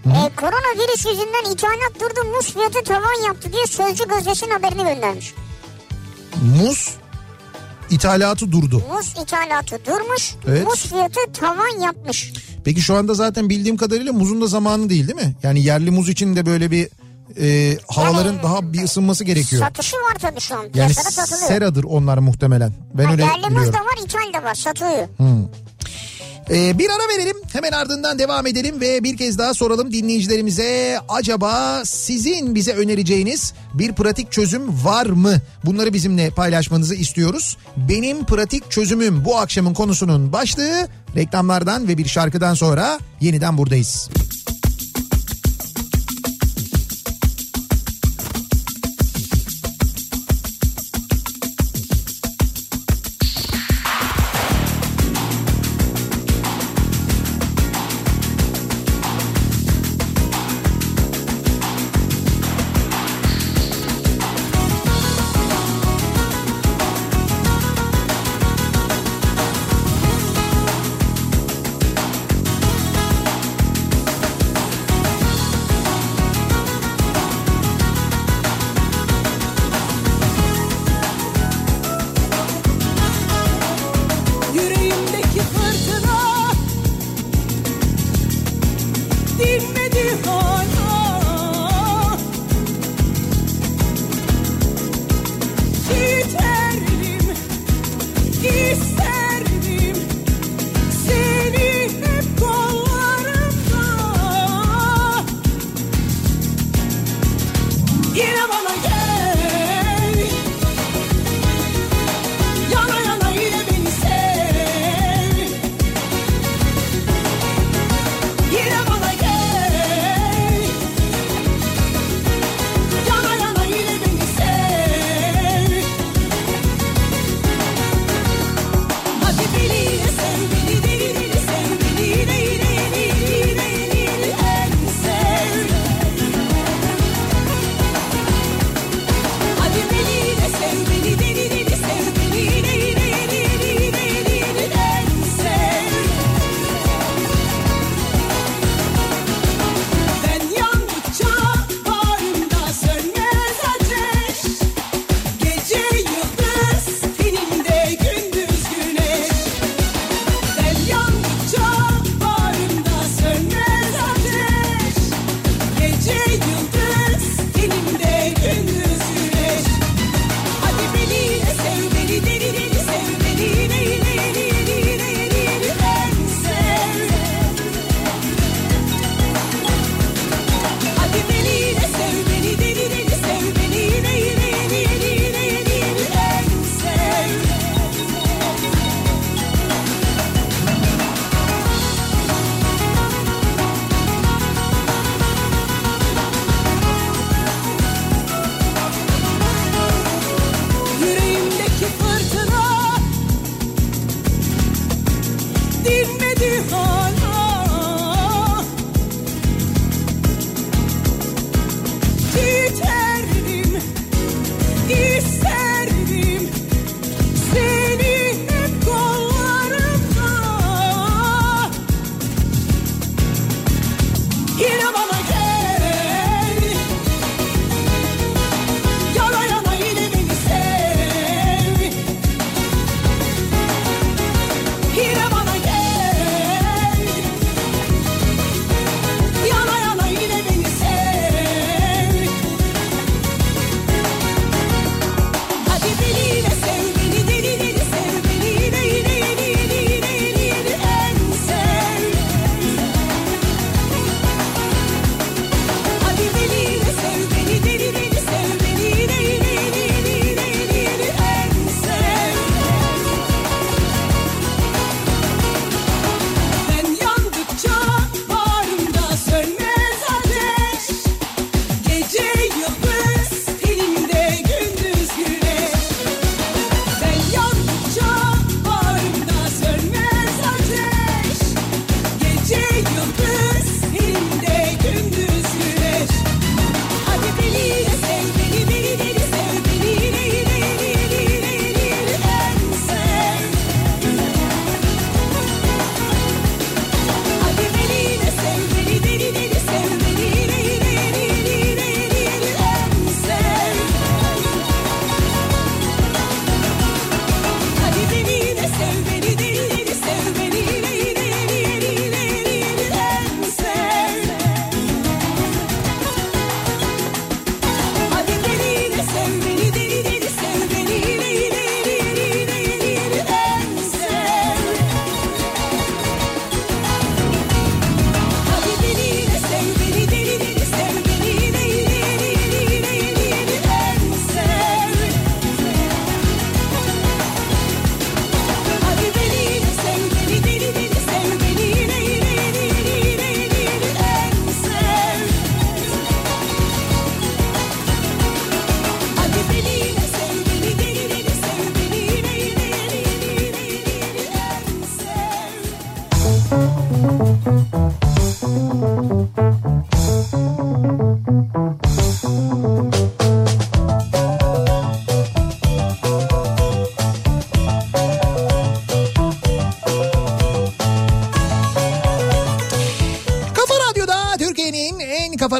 E, koronavirüs yüzünden ithalat durdu muz fiyatı tavan yaptı diye Sözcü gazetesinin haberini göndermiş. muz ithalatı durdu. Muz ithalatı durmuş, Evet. muz fiyatı tavan yapmış. Peki şu anda zaten bildiğim kadarıyla muzun da zamanı değil değil mi? Yani yerli muz için de böyle bir e, havaların Yani- daha bir ısınması gerekiyor. Satışı var tabii şu an. Yani satılıyor. seradır onlar muhtemelen. Ben Ha, öyle yerli muz biliyorum. da var, ithal de var, satılıyor. Ee, bir ara verelim hemen ardından devam edelim ve bir kez daha soralım dinleyicilerimize acaba sizin bize önereceğiniz bir pratik çözüm var mı? Bunları bizimle paylaşmanızı istiyoruz. Benim pratik çözümüm bu akşamın konusunun başlığı reklamlardan ve bir şarkıdan sonra yeniden buradayız. gelmedi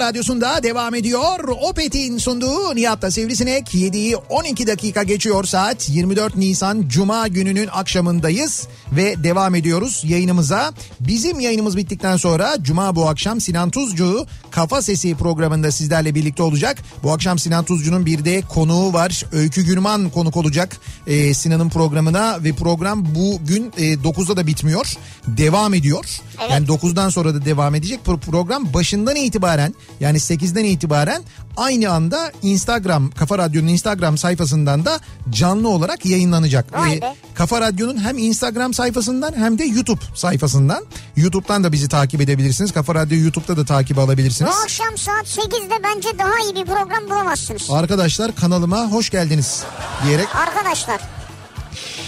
radyosunda devam ediyor. Opet'in sunduğu Nihat'ta Sivrisinek 7'yi 12 dakika geçiyor saat. 24 Nisan Cuma gününün akşamındayız ve devam ediyoruz yayınımıza. Bizim yayınımız bittikten sonra Cuma bu akşam Sinan Tuzcu Kafa Sesi programında sizlerle birlikte olacak. Bu akşam Sinan Tuzcu'nun bir de konuğu var. Öykü Gürman konuk olacak e, Sinan'ın programına ve program bugün e, 9'da da bitmiyor. Devam ediyor. Evet. Yani 9'dan sonra da devam edecek. Pro- Program başından itibaren yani 8'den itibaren aynı anda Instagram Kafa Radyo'nun Instagram sayfasından da canlı olarak yayınlanacak. Vay Ee, be. Kafa Radyo'nun hem Instagram sayfasından hem de YouTube sayfasından. YouTube'dan da bizi takip edebilirsiniz. Kafa Radyo YouTube'da da takip Bu alabilirsiniz. akşam saat 8'de bence daha iyi bir program bulamazsınız. Arkadaşlar kanalıma hoş geldiniz diyerek. Arkadaşlar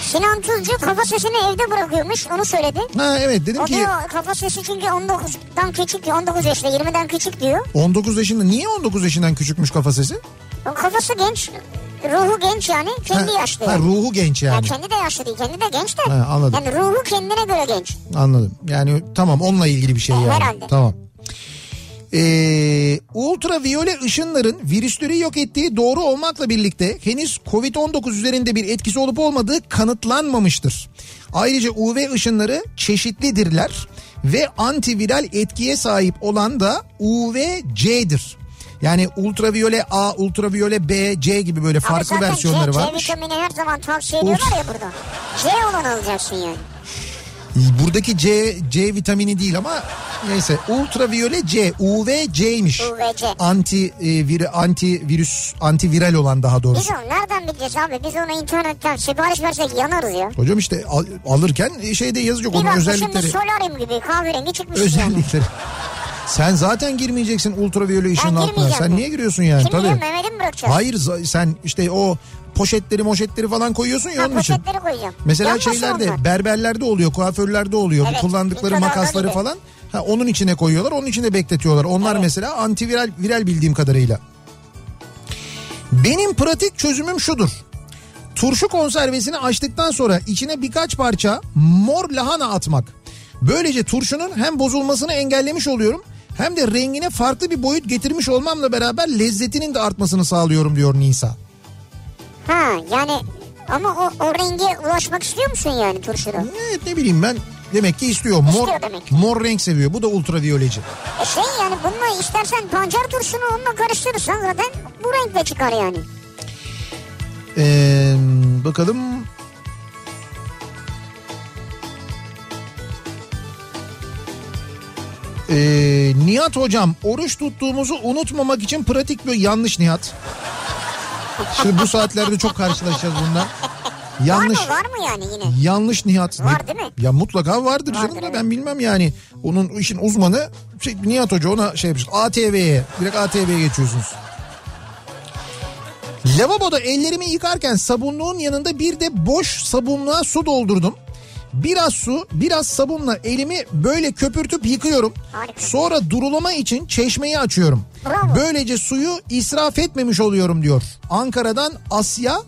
Sinan Tuzcu kafa sesini evde bırakıyormuş onu söyledi. Ha evet dedim O ki diyor kafa sesi çünkü 19'dan küçük diyor 19 yaşında 20'den küçük diyor. 19 yaşında niye 19 yaşından küçükmüş kafa sesi? O kafası genç ruhu genç yani kendi Ha, yaşlı. ha, yani. ruhu genç Ya yani. kendi de yaşlı değil kendi de genç de. Ha, anladım. Yani ruhu kendine göre genç. Anladım. Yani tamam onunla ilgili bir şey yani. Herhalde. Tamam. Ee, ultraviyole ışınların virüsleri yok ettiği doğru olmakla birlikte henüz Covid-19 üzerinde bir etkisi olup olmadığı kanıtlanmamıştır. Ayrıca UV ışınları çeşitlidirler ve antiviral etkiye sahip olan da UVC'dir. Yani ultraviyole A, ultraviyole B, C gibi böyle Abi farklı versiyonları C, varmış. C vitamini her zaman tavsiye ediyorlar ya burada. C olan alacaksın yani. Buradaki C C vitamini değil ama neyse ultraviyole C UVC'ymiş. UVC. Anti e, vir, anti virüs antiviral olan daha Biz doğrusu. onu nereden bileceğiz abi? Biz onu internetten sipariş versek yanarız ya. Hocam işte al- alırken şeyde yazacak Bir onun bakmışsın özellikleri. solaryum gibi kahverengi çıkmış yani. Özellikleri. Sen zaten girmeyeceksin ultraviyole ışığın altına. Sen mi? niye giriyorsun yani? Kim Tabii. Mehmet'i mi bırakacağız? Hayır sen işte o poşetleri moşetleri falan koyuyorsun ya Ha, onun için. poşetleri koyacağım. Mesela Yanmasın şeylerde onlar. berberlerde oluyor, kuaförlerde oluyor. Bu Evet, kullandıkları mikrodalga makasları falan. Ha, onun içine koyuyorlar, onun içine bekletiyorlar. Onlar Evet. mesela antiviral viral bildiğim kadarıyla. Benim pratik çözümüm şudur. Turşu konservesini açtıktan sonra içine birkaç parça mor lahana atmak. Böylece turşunun hem bozulmasını engellemiş oluyorum hem de rengine farklı bir boyut getirmiş olmamla beraber lezzetinin de artmasını sağlıyorum diyor Nisa. Ha yani ama o, o renge ulaşmak istiyor musun yani turşuda? Evet ne bileyim ben demek ki istiyor. Mor, İstiyor demek. mor renk seviyor. Bu da ultraviyoleci. E şey yani bununla istersen pancar turşunu onunla karıştırırsan zaten bu renkle çıkar yani. Ee, bakalım. Ee, Nihat hocam oruç tuttuğumuzu unutmamak için pratik bir yanlış Nihat. Şimdi bu saatlerde çok karşılaşacağız bundan. Yanlış. Var mı var mı yani yine? Yanlış Nihat. Var değil mi? Ya mutlaka vardır, Vardır, canım da ben bilmem yani. Onun işin uzmanı şey, Nihat Hoca ona şey yapmış. ATV'ye direkt ATV'ye geçiyorsunuz. Lavaboda ellerimi yıkarken sabunluğun yanında bir de boş sabunluğa su doldurdum. Biraz su, biraz sabunla elimi böyle köpürtüp yıkıyorum. Harika. Sonra durulama için çeşmeyi açıyorum. Bravo. Böylece suyu israf etmemiş oluyorum diyor. Ankara'dan Asya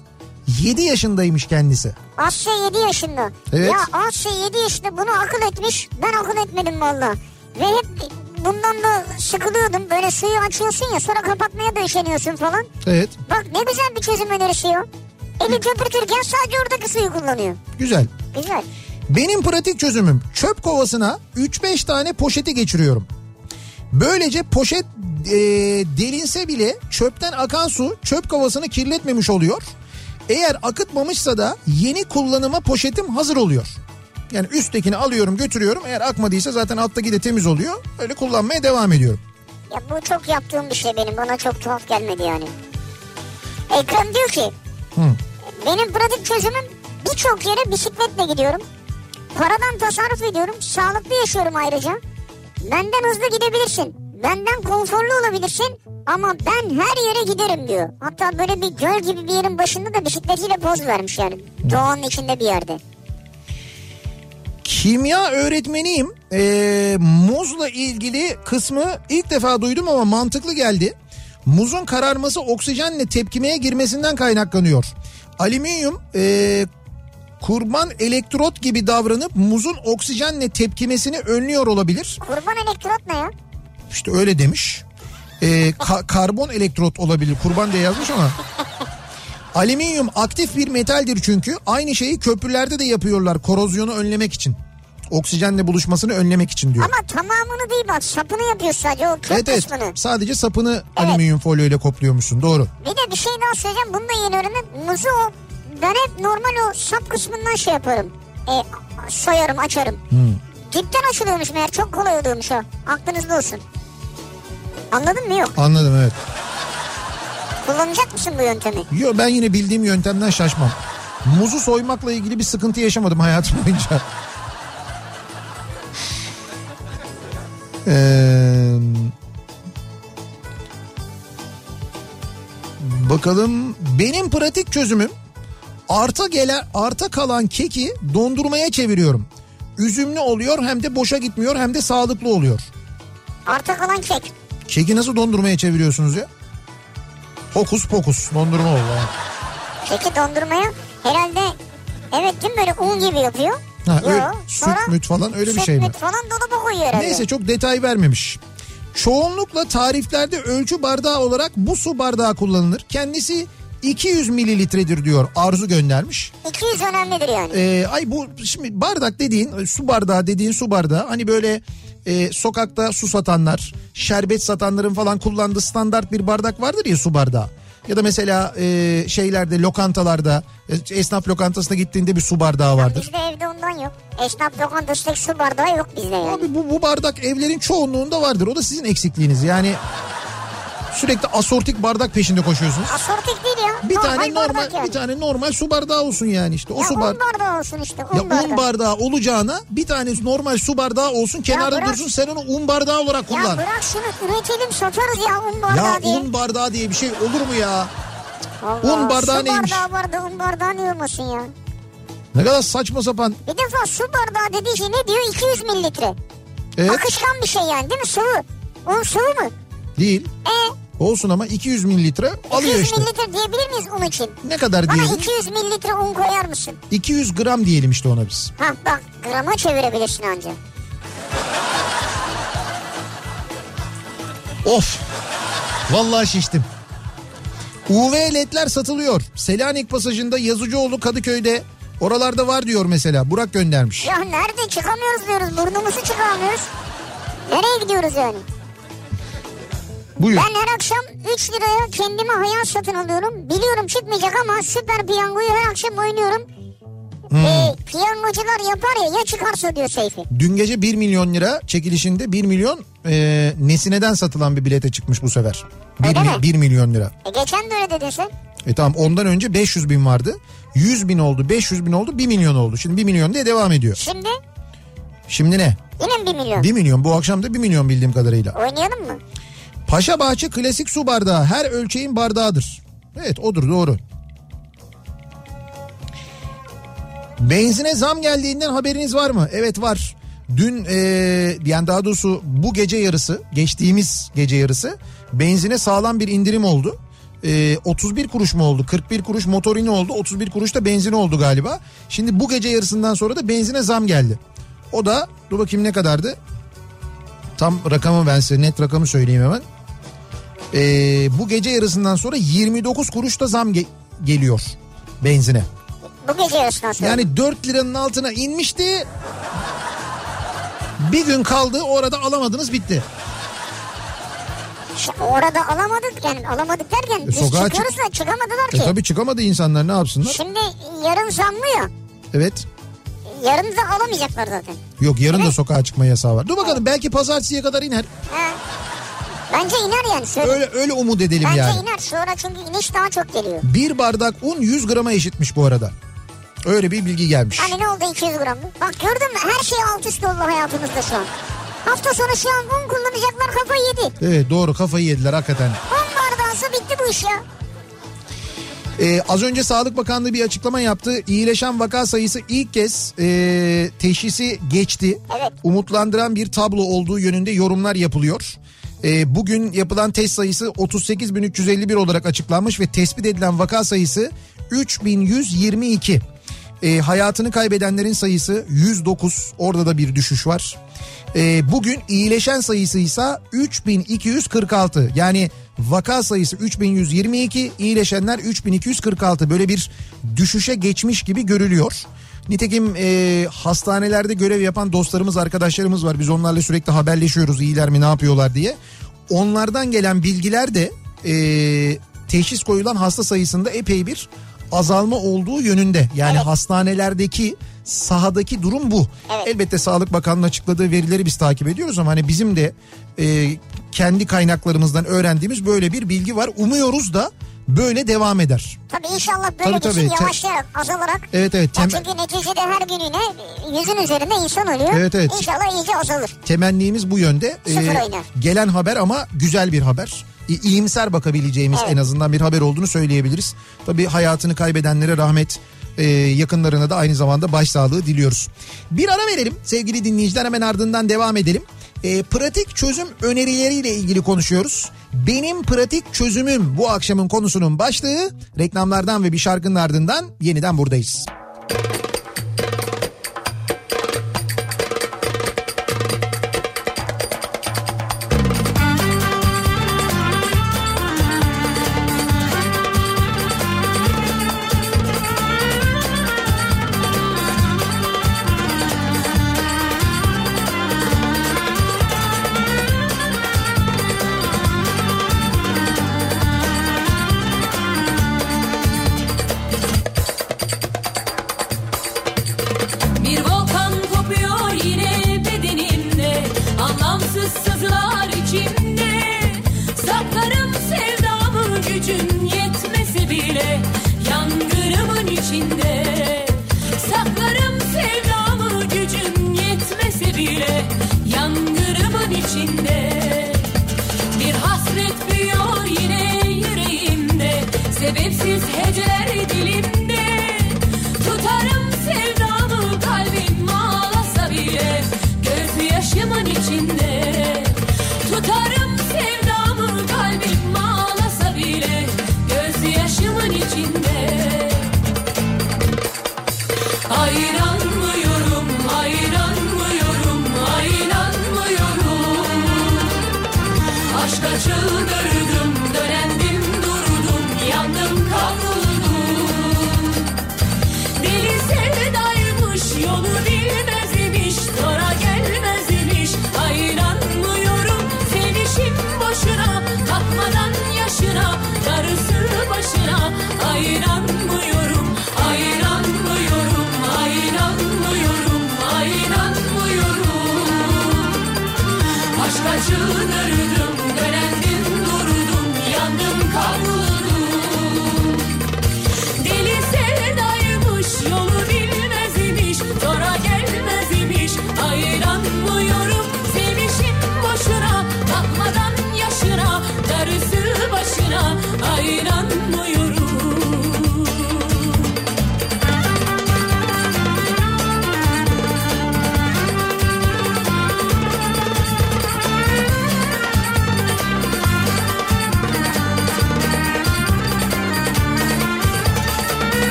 7 yaşındaymış kendisi. Asya 7 yaşında. Evet. Ya Asya 7 yaşında bunu akıl etmiş. Ben akıl etmedim valla. Ve hep bundan da sıkılıyordum. Böyle suyu açıyorsun ya sonra kapatmaya da üşeniyorsun falan. Evet Bak ne güzel bir çözüm önerisi ya. Eli köpürtürken sadece oradaki suyu kullanıyor. güzel. Güzel. Benim pratik çözümüm çöp kovasına 3-5 tane poşeti geçiriyorum. Böylece poşet e, delinse bile çöpten akan su çöp kovasını kirletmemiş oluyor. Eğer akıtmamışsa da yeni kullanıma poşetim hazır oluyor. Yani üsttekini alıyorum götürüyorum. Eğer akmadıysa zaten alttaki de temiz oluyor. Öyle kullanmaya devam ediyorum. Ya bu çok yaptığım bir şey benim. Bana çok tuhaf gelmedi yani. Ekrem diyor ki Hı. benim pratik çözümüm birçok yere bisikletle gidiyorum. Paradan tasarruf ediyorum. Sağlıklı yaşıyorum ayrıca. Benden hızlı gidebilirsin. Benden konforlu olabilirsin. Ama ben her yere giderim diyor. Hatta böyle bir göl gibi bir yerin başında da bisikletiyle poz vermiş yani. Doğanın içinde bir yerde. Kimya öğretmeniyim. Ee, muzla ilgili kısmı ilk defa duydum ama mantıklı geldi. Muzun kararması oksijenle tepkimeye girmesinden kaynaklanıyor. Alüminyum ee, kurban elektrot gibi davranıp muzun oksijenle tepkimesini önlüyor olabilir. Kurban elektrot ne ya? İşte öyle demiş. Ee, ka- karbon elektrot olabilir. Kurban diye yazmış ama. Alüminyum aktif bir metaldir çünkü. Aynı şeyi köprülerde de yapıyorlar korozyonu önlemek için. Oksijenle buluşmasını önlemek için diyor. Ama tamamını değil bak sapını yapıyor sadece o kök evet evet sadece sapını alüminyum folyo ile kopluyormuşsun doğru. Bir de bir şey daha söyleyeceğim. Bunu da yeni öğrendim. Muzu o ben hep normal o sap kısmından şey yaparım. E, soyarım açarım. Hmm. Dipten açılıyormuş meğer. Çok kolay oluyormuş o. Aklınızda olsun. Anladın mı? Yok. Anladım evet. Kullanacak mısın bu yöntemi? Yo ben yine bildiğim yöntemden şaşmam. Muzu soymakla ilgili bir sıkıntı yaşamadım hayatım boyunca. Ee, bakalım benim pratik çözümüm arta gelen arta kalan keki dondurmaya çeviriyorum. Üzümlü oluyor hem de boşa gitmiyor hem de sağlıklı oluyor. Arta kalan kek. Keki nasıl dondurmaya çeviriyorsunuz ya? Hokus pokus dondurma oldu. Keki dondurmaya herhalde evet değil mi böyle un gibi yapıyor. Ha, öyle, süt müt falan öyle bir süt şey mi? müt falan dolaba koyuyor herhalde. Neyse çok detay vermemiş. Çoğunlukla tariflerde ölçü bardağı olarak bu su bardağı kullanılır. Kendisi 200 mililitredir diyor Arzu göndermiş. 200 önemlidir yani. Ee, ay bu şimdi bardak dediğin su bardağı dediğin su bardağı hani böyle e, sokakta su satanlar şerbet satanların falan kullandığı standart bir bardak vardır ya su bardağı. Ya da mesela e, şeylerde lokantalarda e, esnaf lokantasına gittiğinde bir su bardağı vardır. Bizde evde ondan yok. Esnaf lokantasındaki su bardağı yok bizde yani. Abi bu, bu bardak evlerin çoğunluğunda vardır. O da sizin eksikliğiniz. Yani Sürekli asortik bardak peşinde koşuyorsunuz. Asortik değil ya. Bir tane normal yani. bir tane normal su bardağı olsun yani işte. O Ya su un bardağı. bardağı olsun işte. Un Ya bardağı. un bardağı olacağına bir tane normal su bardağı olsun kenarda bırak. dursun sen onu un bardağı olarak Ya kullan. bırak şunu üretelim satarız ya un bardağı Ya diye. un bardağı diye bir şey olur mu ya? Allah, un bardağı su neymiş? bardağı bardağı un bardağı niye olmasın ya? Ne kadar saçma sapan. Bir defa su bardağı dediği şey ne diyor? 200 mililitre. Evet Akışkan bir şey yani değil mi? Sıvı. Un sıvı mı? Değil. E Olsun ama 200 mililitre alıyor 200 işte. mililitre diyebilir miyiz un için? Ne kadar Bana diyelim? 200 mililitre un koyar mısın? 200 gram diyelim işte ona biz. Ha bak grama çevirebilirsin anca. Of. Vallahi şiştim. UV ledler satılıyor. Selanik pasajında Yazıcıoğlu Kadıköy'de oralarda var diyor mesela. Burak göndermiş. Ya nerede çıkamıyoruz diyoruz burnumuzu çıkaramıyoruz. Nereye gidiyoruz yani? Buyur. Ben her akşam 3 liraya kendime hayat satın alıyorum. Biliyorum çıkmayacak ama süper piyangoyu her akşam oynuyorum. Hmm. Ee, piyangocular yapar ya ya çıkarsa diyor Seyfi. Dün gece 1 milyon lira çekilişinde 1 milyon e, nesineden satılan bir bilete çıkmış bu sefer. 1, Öyle mi? 1 milyon lira. E geçen de öyle dedin sen. E tamam ondan önce 500 bin vardı. 100 bin oldu 500 bin oldu 1 milyon oldu. Şimdi 1 milyon diye devam ediyor. Şimdi Şimdi ne? yine mi 1 milyon? 1 milyon bu akşam da 1 milyon bildiğim kadarıyla. Oynayalım mı? Paşa Bahçe klasik su bardağı her ölçeğin bardağıdır. Evet odur doğru. Benzine zam geldiğinden haberiniz var mı? Evet var. Dün e, yani daha doğrusu bu gece yarısı geçtiğimiz gece yarısı benzine sağlam bir indirim oldu. E, 31 kuruş mu oldu 41 kuruş motorini oldu 31 kuruş da benzin oldu galiba. Şimdi bu gece yarısından sonra da benzine zam geldi. O da dur bakayım ne kadardı? Tam rakamı ben size net rakamı söyleyeyim hemen. Ee, bu gece yarısından sonra 29 kuruş da zam ge- geliyor benzine. Bu gece yarısından sonra. Yani 4 liranın altına inmişti. Bir gün kaldı orada alamadınız bitti. Orada alamadık yani alamadık derken biz E, çık- çıkıyoruz da çıkamadılar E ki. tabi çıkamadı insanlar ne yapsınlar? Şimdi yarın zamlı ya. Evet. Yarın da alamayacaklar zaten. Yok yarın da sokağa çıkma yasağı var. Dur bakalım belki pazartesiye kadar iner. He. Bence iner yani. Söyle. Öyle öyle umut edelim Bence yani. iner. Sonra çünkü iniş daha çok geliyor. Bir bardak un 100 grama eşitmiş bu arada. Öyle bir bilgi gelmiş. Hani ne oldu 200 gram mı? Bak gördün mü her şey alt üst oldu hayatımızda şu an. Hafta sonu şu an un kullanacaklar kafayı yedi. Evet doğru kafayı yediler hakikaten. Un bardağısı bitti bu iş ya. Ee, az önce Sağlık Bakanlığı bir açıklama yaptı. İyileşen vaka sayısı ilk kez e, teşhisi geçti. Evet. Umutlandıran bir tablo olduğu yönünde yorumlar yapılıyor. E, bugün yapılan test sayısı 38.351 olarak açıklanmış ve tespit edilen vaka sayısı 3122. E, hayatını kaybedenlerin sayısı 109. Orada da bir düşüş var. E, bugün iyileşen sayısı ise 3246. Yani vaka sayısı 3122, iyileşenler 3246. Böyle bir düşüşe geçmiş gibi görülüyor. Nitekim e, hastanelerde görev yapan dostlarımız, arkadaşlarımız var. Biz onlarla sürekli haberleşiyoruz iyiler mi ne yapıyorlar diye. Onlardan gelen bilgiler de e, teşhis koyulan hasta sayısında epey bir azalma olduğu yönünde. Yani Evet. hastanelerdeki sahadaki durum bu. Evet. Elbette Sağlık Bakanlığı açıkladığı verileri biz takip ediyoruz ama hani bizim de e, kendi kaynaklarımızdan öğrendiğimiz böyle bir bilgi var. Umuyoruz da böyle devam eder. Tabii inşallah böyle Tabii, tabii. Te- yavaşlayarak azalarak. Evet evet tem- çünkü neticede her gününe yüzün üzerinde insan ölüyor. Evet, evet. İnşallah iyice azalır. temennimiz bu yönde. Ee, Sıfıra iner. gelen haber ama güzel bir haber. İyimser bakabileceğimiz Evet. en azından bir haber olduğunu söyleyebiliriz. Tabii hayatını kaybedenlere rahmet, e, yakınlarına da aynı zamanda başsağlığı diliyoruz. Bir ara verelim sevgili dinleyiciler hemen ardından devam edelim. E, pratik çözüm önerileriyle ilgili konuşuyoruz. Benim pratik çözümüm bu akşamın konusunun başlığı. Reklamlardan ve bir şarkının ardından yeniden buradayız.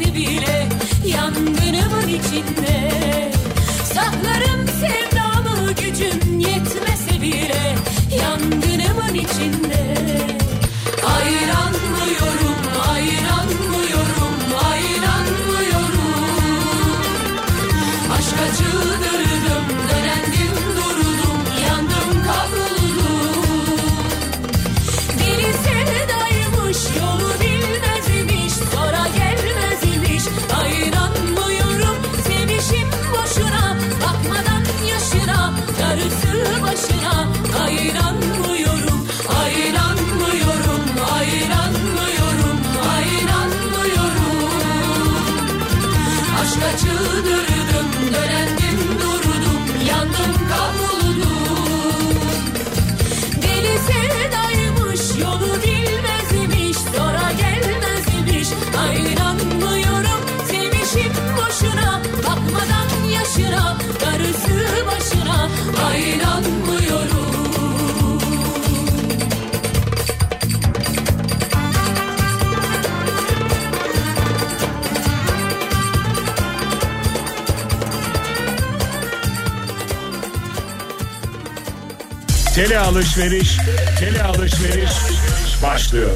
Yetmese bile Yangınımın içinde. Saklarım sevdamı gücüm yetmese bile Yangınımın içinde. Ayranmıyorum, yaşına, darısı başına. Ayranmıyorum. Tele alışveriş, tele alışveriş başlıyor.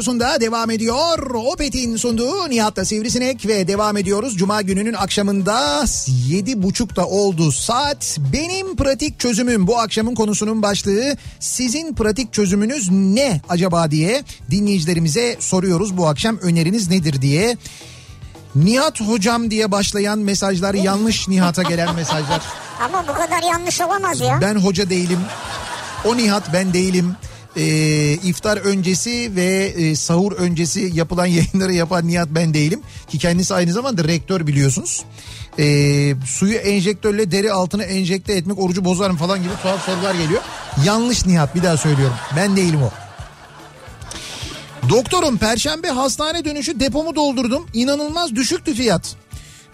Radyosunda devam ediyor. Opet'in sunduğu Nihat'ta Sivrisinek ve devam ediyoruz. Cuma gününün akşamında yedi buçukta oldu saat. Benim pratik çözümüm bu akşamın konusunun başlığı. Sizin pratik çözümünüz ne acaba diye dinleyicilerimize soruyoruz bu akşam öneriniz nedir diye. Nihat hocam diye başlayan mesajlar yanlış Nihat'a gelen mesajlar. Ama bu kadar yanlış olamaz ya. Ben hoca değilim. O Nihat ben değilim. Ee, iftar öncesi ve e, sahur öncesi yapılan yayınları yapan Nihat ben değilim. Ki kendisi aynı zamanda rektör biliyorsunuz. Ee, suyu enjektörle deri altına enjekte etmek orucu bozar mı falan gibi tuhaf sorular geliyor. Yanlış Nihat bir daha söylüyorum. Ben değilim o. Doktorum perşembe hastane dönüşü depomu doldurdum. İnanılmaz düşüktü fiyat.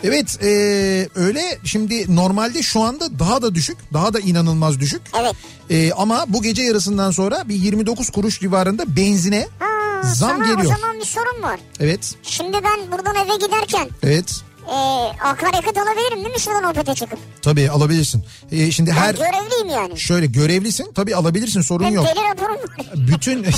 Evet ee, öyle şimdi normalde şu anda daha da düşük daha da inanılmaz düşük. Evet. Ee, ama bu gece yarısından sonra bir 29 kuruş civarında benzine Ha, zam sana geliyor. o zaman bir sorun var. Evet Şimdi ben buradan eve giderken evet e, akaryakıt alabilirim değil mi şuradan Opet'e çıkıp? tabii alabilirsin. Ee, şimdi Ben her görevliyim yani. şöyle görevlisin tabii alabilirsin sorun Hem yok. deli raporum var. Bütün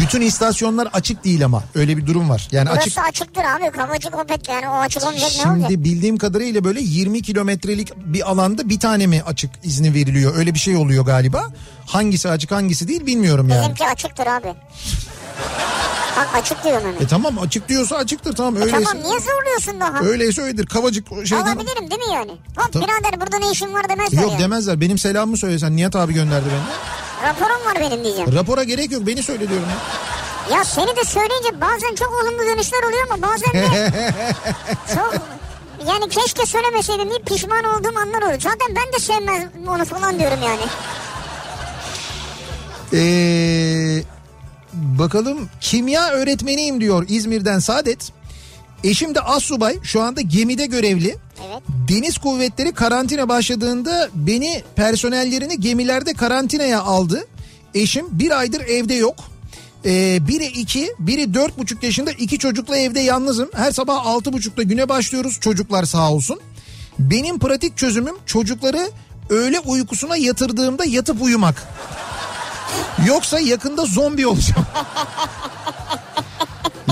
bütün istasyonlar açık değil ama öyle bir durum var. Yani Burası açık açıktır abi. Kavacık Opet yani o açık olmayacak ne olacak? Şimdi bildiğim kadarıyla böyle 20 kilometrelik bir alanda bir tane mi açık izni veriliyor? Öyle bir şey oluyor galiba. Hangisi açık hangisi değil bilmiyorum yani. Bizimki açıktır abi. Bak açık diyorum hemen. E tamam açık diyorsa açıktır tamam öyleyse. Tamam niye zorluyorsun daha? Öyleyse öyledir. Kavacık şeyden... Alabilirim değil mi yani? Hop Tabii. birader burada ne işin var demezler Yok yani. demezler. Benim selamımı söylesen Nihat abi gönderdi beni. Raporum var benim diyeceğim. Rapora gerek yok beni söyle diyorum ya. Ya seni de söyleyince bazen çok olumlu dönüşler oluyor ama bazen de çok yani keşke söylemeseydim diye pişman olduğum anlar oluyor. Zaten ben de sevmez onu falan diyorum yani. Ee, bakalım kimya öğretmeniyim diyor İzmir'den Saadet. Eşim de assubay şu anda gemide görevli. Evet. Deniz kuvvetleri karantina başladığında beni personellerini gemilerde karantinaya aldı. Eşim bir aydır evde yok. Ee, biri iki, biri dört buçuk yaşında iki çocukla evde yalnızım. Her sabah altı buçukta güne başlıyoruz çocuklar sağ olsun. Benim pratik çözümüm çocukları öğle uykusuna yatırdığımda yatıp uyumak. Yoksa yakında zombi olacağım.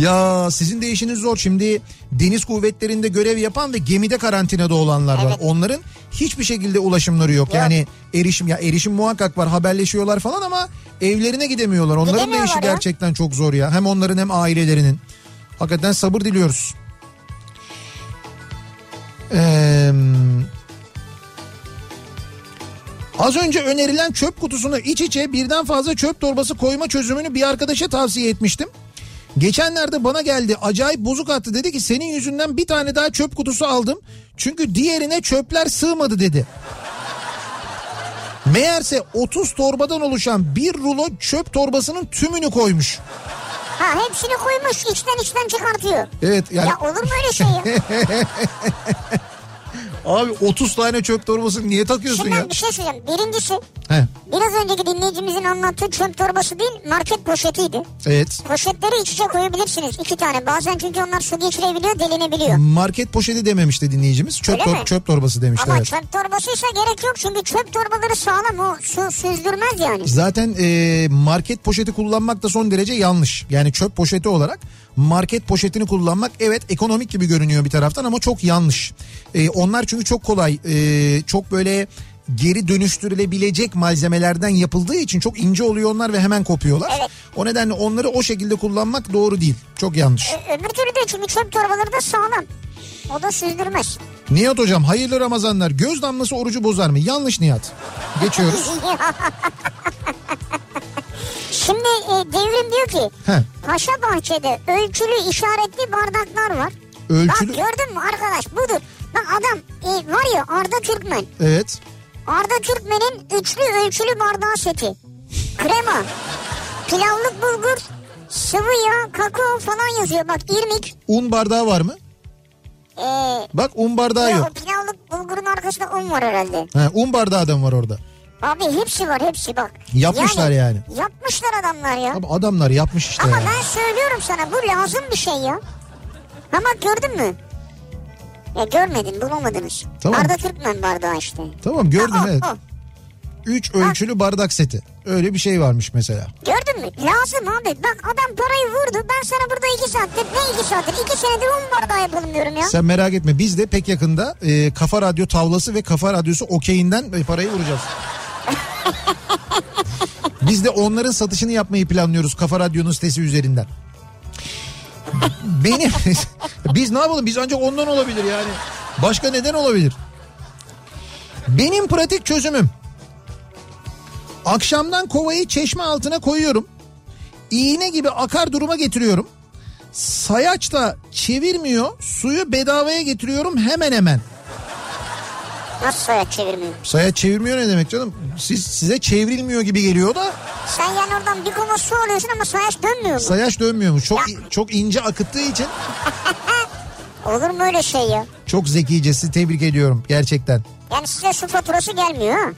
ya sizin de işiniz zor. Şimdi deniz kuvvetlerinde görev yapan ve gemide karantinada olanlar var. Evet. Onların hiçbir şekilde ulaşımları yok. Yani erişim ya erişim muhakkak var haberleşiyorlar falan ama evlerine gidemiyorlar. Onların da işi ya. gerçekten çok zor ya. Hem onların hem ailelerinin. Hakikaten sabır diliyoruz. Eee Az önce önerilen çöp kutusuna iç içe birden fazla çöp torbası koyma çözümünü bir arkadaşa tavsiye etmiştim. Geçenlerde bana geldi acayip bozuk attı dedi ki senin yüzünden bir tane daha çöp kutusu aldım. Çünkü diğerine çöpler sığmadı dedi. Meğerse 30 torbadan oluşan bir rulo çöp torbasının tümünü koymuş. Ha hepsini koymuş içten içten çıkartıyor. Evet yani Ya olur mu öyle şey ya? abi 30 tane çöp torbasını niye takıyorsun Şimdi ya? ben bir şey söyleyeceğim. Birincisi He, biraz önceki dinleyicimizin anlattığı çöp torbası değil market poşetiydi. evet. Poşetleri iç içe koyabilirsiniz iki tane. Bazen çünkü onlar su geçirebiliyor delinebiliyor. Market poşeti dememişti dinleyicimiz. Çöp, Öyle tor- mi? çöp torbası demişti Ama evet. çöp torbasıysa gerek yok çünkü çöp torbaları sağlam o su süzdürmez yani. Zaten e, market poşeti kullanmak da son derece yanlış. Yani çöp poşeti olarak market poşetini kullanmak evet ekonomik gibi görünüyor bir taraftan ama çok yanlış. E, onlar çünkü çok kolay e, çok böyle geri dönüştürülebilecek malzemelerden yapıldığı için çok ince oluyor onlar ve hemen kopuyorlar. Evet. O nedenle onları o şekilde kullanmak doğru değil. Çok yanlış. Ö- Öbür türlü de çünkü çöp torbaları da sağlam. O da süzdürmez. Nihat hocam hayırlı Ramazanlar. Göz damlası orucu bozar mı? Yanlış Nihat. Geçiyoruz. Şimdi e, devrim diyor ki Heh. Paşa Bahçe'de ölçülü işaretli bardaklar var. Ölçülü. Bak gördün mü arkadaş budur. Bak adam e, var ya Arda Türkmen. Evet. Arda Türkmen'in üçlü ölçülü bardağı seti. Krema, pilavlık bulgur, sıvı yağ, kakao falan yazıyor. Bak irmik. Un bardağı var mı? E, Bak un bardağı ya yok. o pilavlık bulgurun arkasında un var herhalde. He, un bardağı da mı var orada? Abi hepsi var hepsi bak. Yapmışlar yani. Yapmışlar adamlar ya. Abi adamlar yapmış işte Ama ya. ben söylüyorum sana bu lazım bir şey ya. Bak gördün mü? Ya görmedin bulamadınız. Tamam. Arda Türkmen bardağı işte. Tamam gördüm Ha, o, evet. o. Üç ölçülü bardak seti. Öyle bir şey varmış mesela. Gördün mü? Lazım abi. Bak adam parayı vurdu. Ben sana burada iki saattir ne iki saattir? iki senedir un bardağı yapalım diyorum ya. Sen merak etme biz de pek yakında e, Kafa Radyo tavlası ve Kafa Radyosu okeyinden e, parayı vuracağız. biz de onların satışını yapmayı planlıyoruz Kafa Radyo'nun sitesi üzerinden. Benim biz ne yapalım biz ancak ondan olabilir yani. Başka neden olabilir? Benim pratik çözümüm. Akşamdan kovayı çeşme altına koyuyorum. İğne gibi akar duruma getiriyorum. Sayaç da çevirmiyor. Suyu bedavaya getiriyorum hemen hemen. Nasıl soyad çevirmiyor? Sayaç çevirmiyor ne demek canım? Siz size çevrilmiyor gibi geliyor da Sen yani oradan bir kova su alıyorsun ama sayaç dönmüyor mu? sayaç dönmüyormuş. Çok Ya. çok ince akıttığı için Olur mu öyle şey ya? çok zekice sizi tebrik ediyorum gerçekten. Yani size su faturası gelmiyor ha.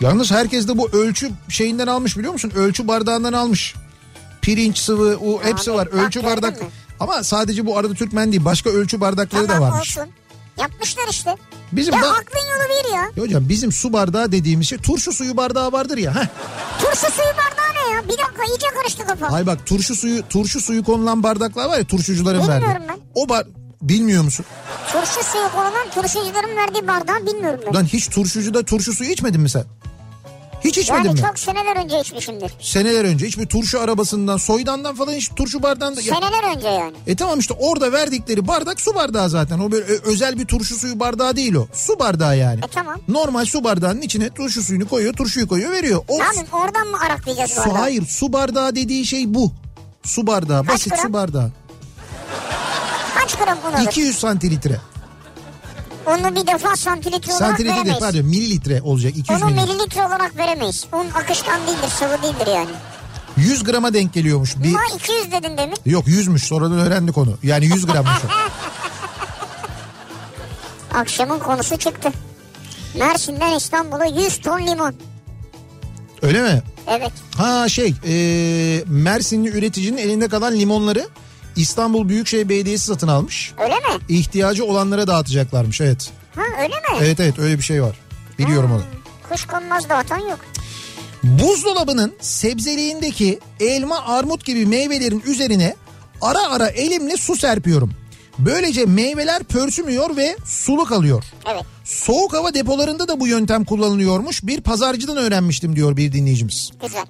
Yalnız herkes de bu ölçü şeyinden almış biliyor musun? Ölçü bardağından almış. Pirinç sıvı, o hepsi Abi, var. Ölçü bardak. mı? Ama sadece bu arada Türkmen değil. Başka ölçü bardakları da Tamam varmış. olsun. Yapmışlar işte. Bizim Ya da aklın yolu bir ya. Ya hocam bizim su bardağı dediğimiz şey turşu suyu bardağı vardır ya. Heh. Turşu suyu bardağı ne ya? Bir dakika iyice karıştı kafa. Hay bak turşu suyu turşu suyu konulan bardaklar var ya turşucuların verdiği. Bilmiyorum ben. O bar bilmiyor musun? Turşu suyu konulan turşucuların verdiği bardağı bilmiyorum ben. Lan hiç turşucuda turşu suyu içmedin mi sen? Hiç içmedin Yani mi? çok seneler önce içmişimdir. Seneler önce hiçbir turşu arabasından, soydandan falan hiç turşu bardağında... Seneler önce yani. E tamam işte orada verdikleri bardak su bardağı zaten. O böyle özel bir turşu suyu bardağı değil o. Su bardağı yani. E tamam. Normal su bardağının içine turşu suyunu koyuyor, turşuyu koyuyor, veriyor. O yapayım oradan mı araklayacağız su, bardağı? hayır su bardağı dediği şey bu. Su bardağı, Kaç basit su gram? bardağı. Kaç gram alır? 200 santiltre. Onu bir defa santimetre olarak Santimetre veremeyiz. pardon mililitre olacak 200 Onu mililitre. mililitre olarak veremeyiz. Un akışkan değildir, sıvı değildir yani. 100 grama denk geliyormuş. Bir... Ama 200 dedin demin. Yok 100'müş sonradan öğrendik onu. Yani 100 grammış o. Akşamın konusu çıktı. Mersin'den İstanbul'a 100 ton limon. Öyle mi? Evet. Ha şey e, Mersinli üreticinin elinde kalan limonları İstanbul Büyükşehir Belediyesi satın almış. Öyle mi? İhtiyacı olanlara dağıtacaklarmış evet. Ha öyle mi? Evet evet öyle bir şey var. Biliyorum onu. Kuş konmaz dağıtan yok. Buzdolabının sebzeliğindeki elma, armut gibi meyvelerin üzerine ara ara elimle su serpiyorum. Böylece meyveler pörsümüyor ve sulu kalıyor. Evet. Soğuk hava depolarında da bu yöntem kullanılıyormuş. Bir pazarcıdan öğrenmiştim diyor bir dinleyicimiz. Güzel.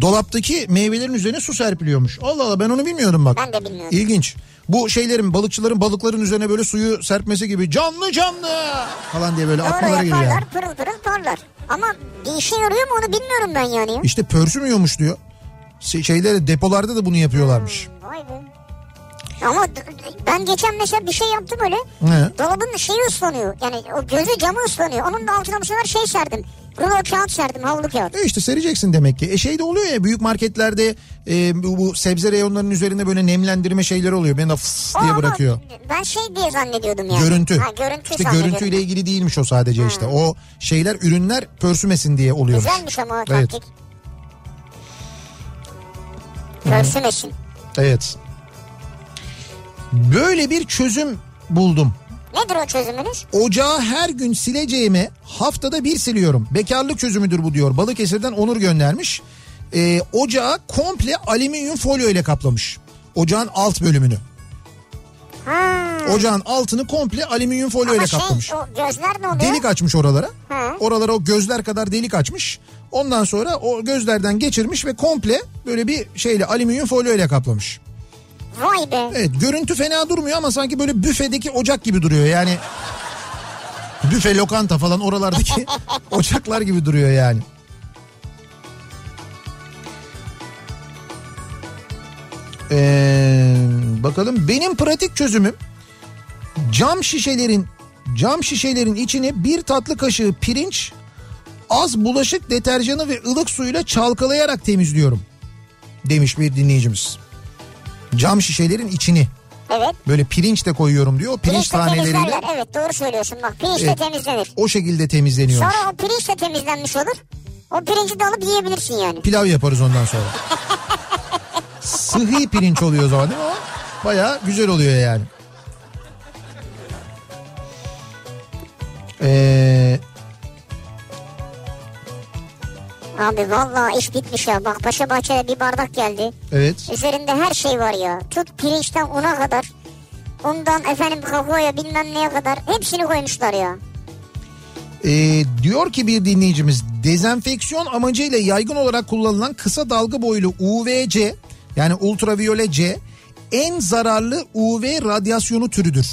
Dolaptaki meyvelerin üzerine su serpiliyormuş. Allah Allah ben onu bilmiyordum bak. Ben de bilmiyorum. İlginç. Bu şeylerin balıkçıların balıkların üzerine böyle suyu serpmesi gibi canlı canlı falan diye böyle Doğru aklıma geliyor. yaparlar yani. pırıl pırıl parlar. Ama bir işe yarıyor mu onu bilmiyorum ben yani. ya. İşte pörsümüyormuş diyor. Şey- Şeyleri depolarda da bunu yapıyorlarmış. Vay be. Ama ben geçen mesela bir şey yaptım öyle. He. Dolabın şeyi ıslanıyor. Yani o gözü camı ıslanıyor. Onun da altına bu sefer şey serdim. Rulo kağıt serdim havlu kağıt. E işte sereceksin demek ki. E şey de oluyor ya büyük marketlerde e, bu, bu sebze reyonlarının üzerinde böyle nemlendirme şeyleri oluyor. Beni de fıs diye bırakıyor. Ben şey diye zannediyordum yani. Görüntü. Ha, görüntü işte görüntüyle ilgili değilmiş o sadece işte. O şeyler ürünler pörsümesin diye oluyormuş. Güzelmiş ama o Evet. taktik. Pörsümesin. Evet. Böyle bir çözüm buldum. Nedir o çözümünüz? Ocağı her gün sileceğime haftada bir siliyorum. Bekarlık çözümüdür bu diyor. Balıkesir'den Onur göndermiş. Ee, ocağı komple alüminyum folyo ile kaplamış. Ocağın alt bölümünü. Ha. Ocağın altını komple alüminyum folyo ile şey kaplamış. o gözler ne oluyor? Delik açmış oralara. Ha. Oralara o gözler kadar delik açmış. Ondan sonra o gözlerden geçirmiş ve komple böyle bir şeyle alüminyum folyo ile kaplamış. Vay be. Evet görüntü fena durmuyor ama sanki böyle büfedeki ocak gibi duruyor yani. Büfe lokanta falan oralardaki ocaklar gibi duruyor yani. Ee, bakalım benim pratik çözümüm cam şişelerin cam şişelerin içine bir tatlı kaşığı pirinç az bulaşık deterjanı ve ılık suyla çalkalayarak temizliyorum demiş bir dinleyicimiz. Cam şişelerin içini Evet. böyle pirinç de koyuyorum diyor. Pirinç Pirinçle taneleriyle. Evet doğru söylüyorsun bak pirinçle Evet. temizlenir. o şekilde temizleniyor. Sonra o pirinç de temizlenmiş olur. O pirinci de alıp yiyebilirsin yani. Pilav yaparız ondan sonra. Sıhhi pirinç oluyor o zaman değil mi o? Baya güzel oluyor yani. Ee, Abi vallahi iş bitmiş ya. Bak Paşa Bahçe'de bir bardak geldi. evet. Üzerinde her şey var ya. Tut pirinçten una kadar. Undan efendim kakaoya bilmem neye kadar. Hepsini koymuşlar ya. Ee, diyor ki bir dinleyicimiz dezenfeksiyon amacıyla yaygın olarak kullanılan kısa dalga boylu UVC yani ultraviyole C en zararlı UV radyasyonu türüdür.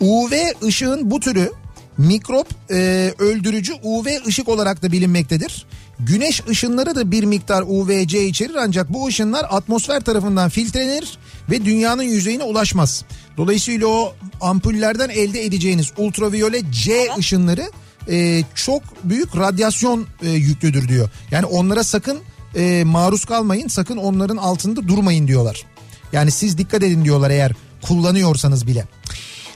UV ışığın bu türü mikrop e, öldürücü UV ışık olarak da bilinmektedir. Güneş ışınları da bir miktar UVC içerir ancak bu ışınlar atmosfer tarafından filtrelenir ve dünyanın yüzeyine ulaşmaz. Dolayısıyla o ampullerden elde edeceğiniz ultraviyole C ışınları e, çok büyük radyasyon e, yüklüdür diyor. Yani onlara sakın e, maruz kalmayın sakın onların altında durmayın diyorlar. Yani siz dikkat edin diyorlar eğer kullanıyorsanız bile.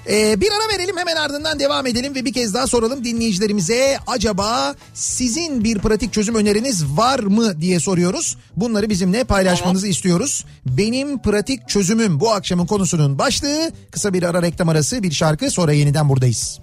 Ee, bir ara verelim hemen ardından devam edelim ve bir kez daha soralım dinleyicilerimize acaba sizin bir pratik çözüm öneriniz var mı diye soruyoruz. Bunları bizimle paylaşmanızı istiyoruz. Benim pratik çözümüm bu akşamın konusunun başlığı kısa bir ara reklam arası bir şarkı sonra yeniden buradayız.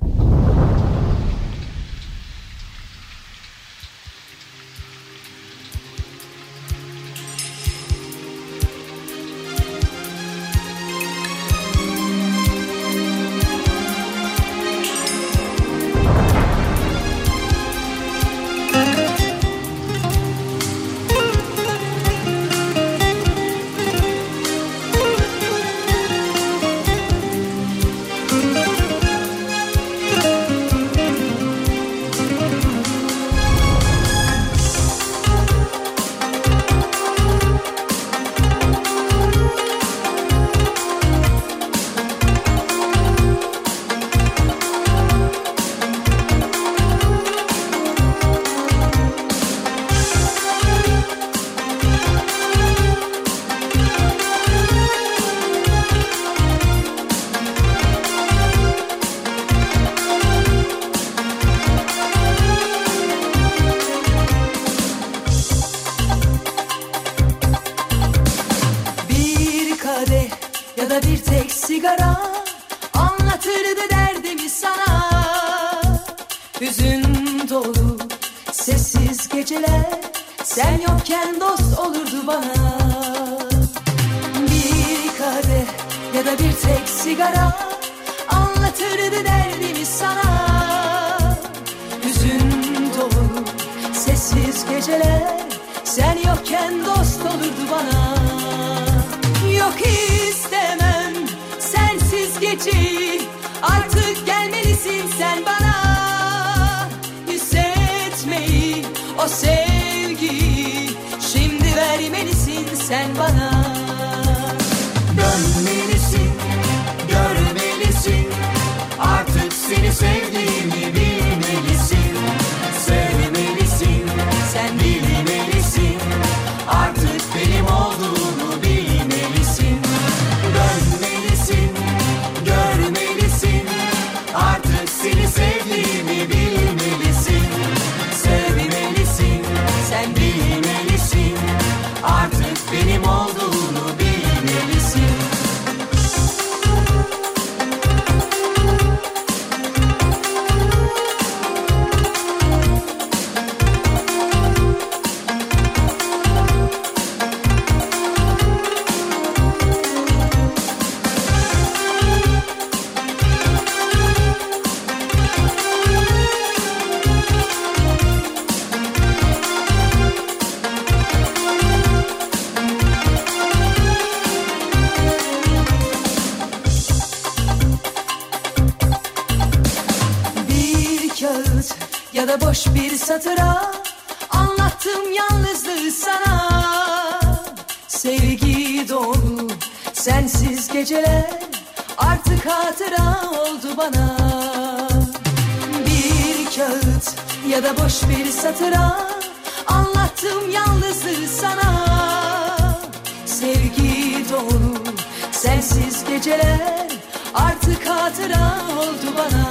Anlattım yalnızlığı sana. Sevgi dolu sensiz geceler. Artık hatıra oldu bana.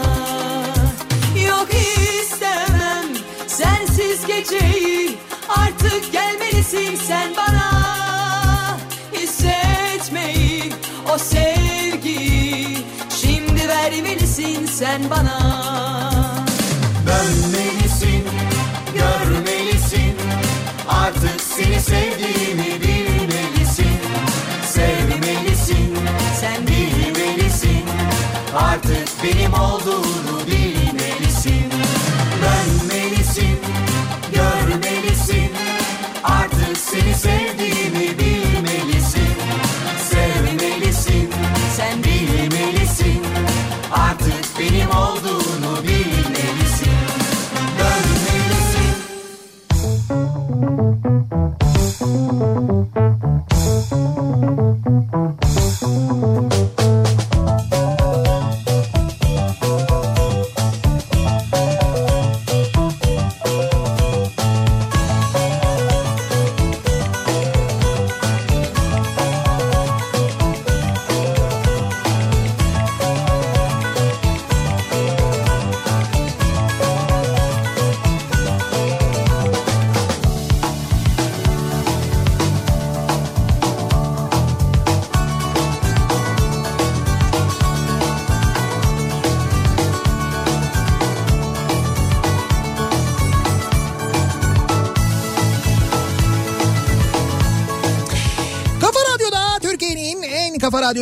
Yok istemem sensiz geceyi. Artık gelmelisin sen bana. Hissetmeyi o sevgiyi. Şimdi vermelisin sen bana Sevdiğimi bilmelisin. Sevmelisin, Sen bilmelisin. Artık benim olduğunu bilmelisin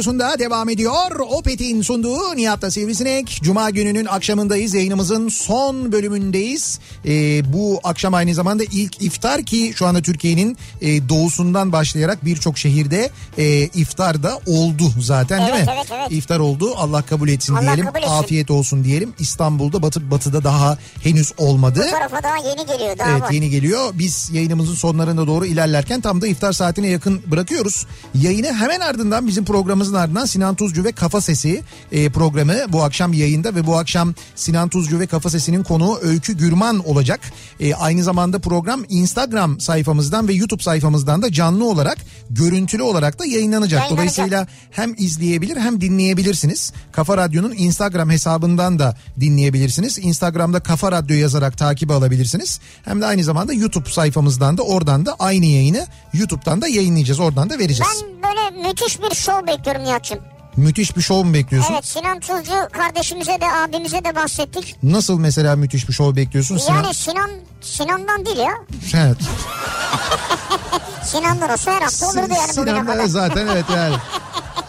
radyosunda devam ediyor. Opet'in sunduğu Nihat'ta Sivrisinek. Cuma gününün akşamındayız. Yayınımızın son bölümündeyiz. Ee, bu akşam aynı zamanda ilk iftar ki şu anda Türkiye'nin e, doğusundan başlayarak birçok şehirde e, iftar da oldu zaten değil Evet, mi? evet, evet. İftar oldu. Allah kabul etsin Allah diyelim. kabul etsin. Afiyet olsun diyelim. İstanbul'da batı, batıda daha henüz olmadı. Bu tarafa daha yeni geliyor daha Evet var. yeni geliyor. Biz yayınımızın sonlarına doğru ilerlerken tam da iftar saatine yakın bırakıyoruz. Yayını hemen ardından bizim programımızın ardından Sinan Tuzcu ve Kafa Sesi e, programı bu akşam yayında ve bu akşam Sinan Tuzcu ve Kafa Sesi'nin konuğu Öykü Gürman olacak. E, aynı zamanda program Instagram sayfamızdan ve YouTube sayfamızdan da canlı olarak görüntülü olarak da yayınlanacak. Yayınlanacak. Dolayısıyla hem izleyebilir hem dinleyebilirsiniz. Kafa Radyo'nun Instagram hesabından da dinleyebilirsiniz. Instagram'da Kafa Radyo yazarak takibi alabilirsiniz. Hem de aynı zamanda YouTube sayfamızdan da oradan da aynı yayını YouTube'dan da yayınlayacağız. Oradan da vereceğiz. Ben böyle müthiş bir şov bekliyorum Nihat'cığım. Müthiş bir şov mu bekliyorsun? Evet Sinan Tuzcu kardeşimize de abimize de bahsettik. Nasıl mesela müthiş bir şov bekliyorsun? Sinan... Yani Sinan Sinan'dan değil ya. Evet. Sinan'dan olsa her hafta olurdu yani Sinan kadar. zaten evet yani.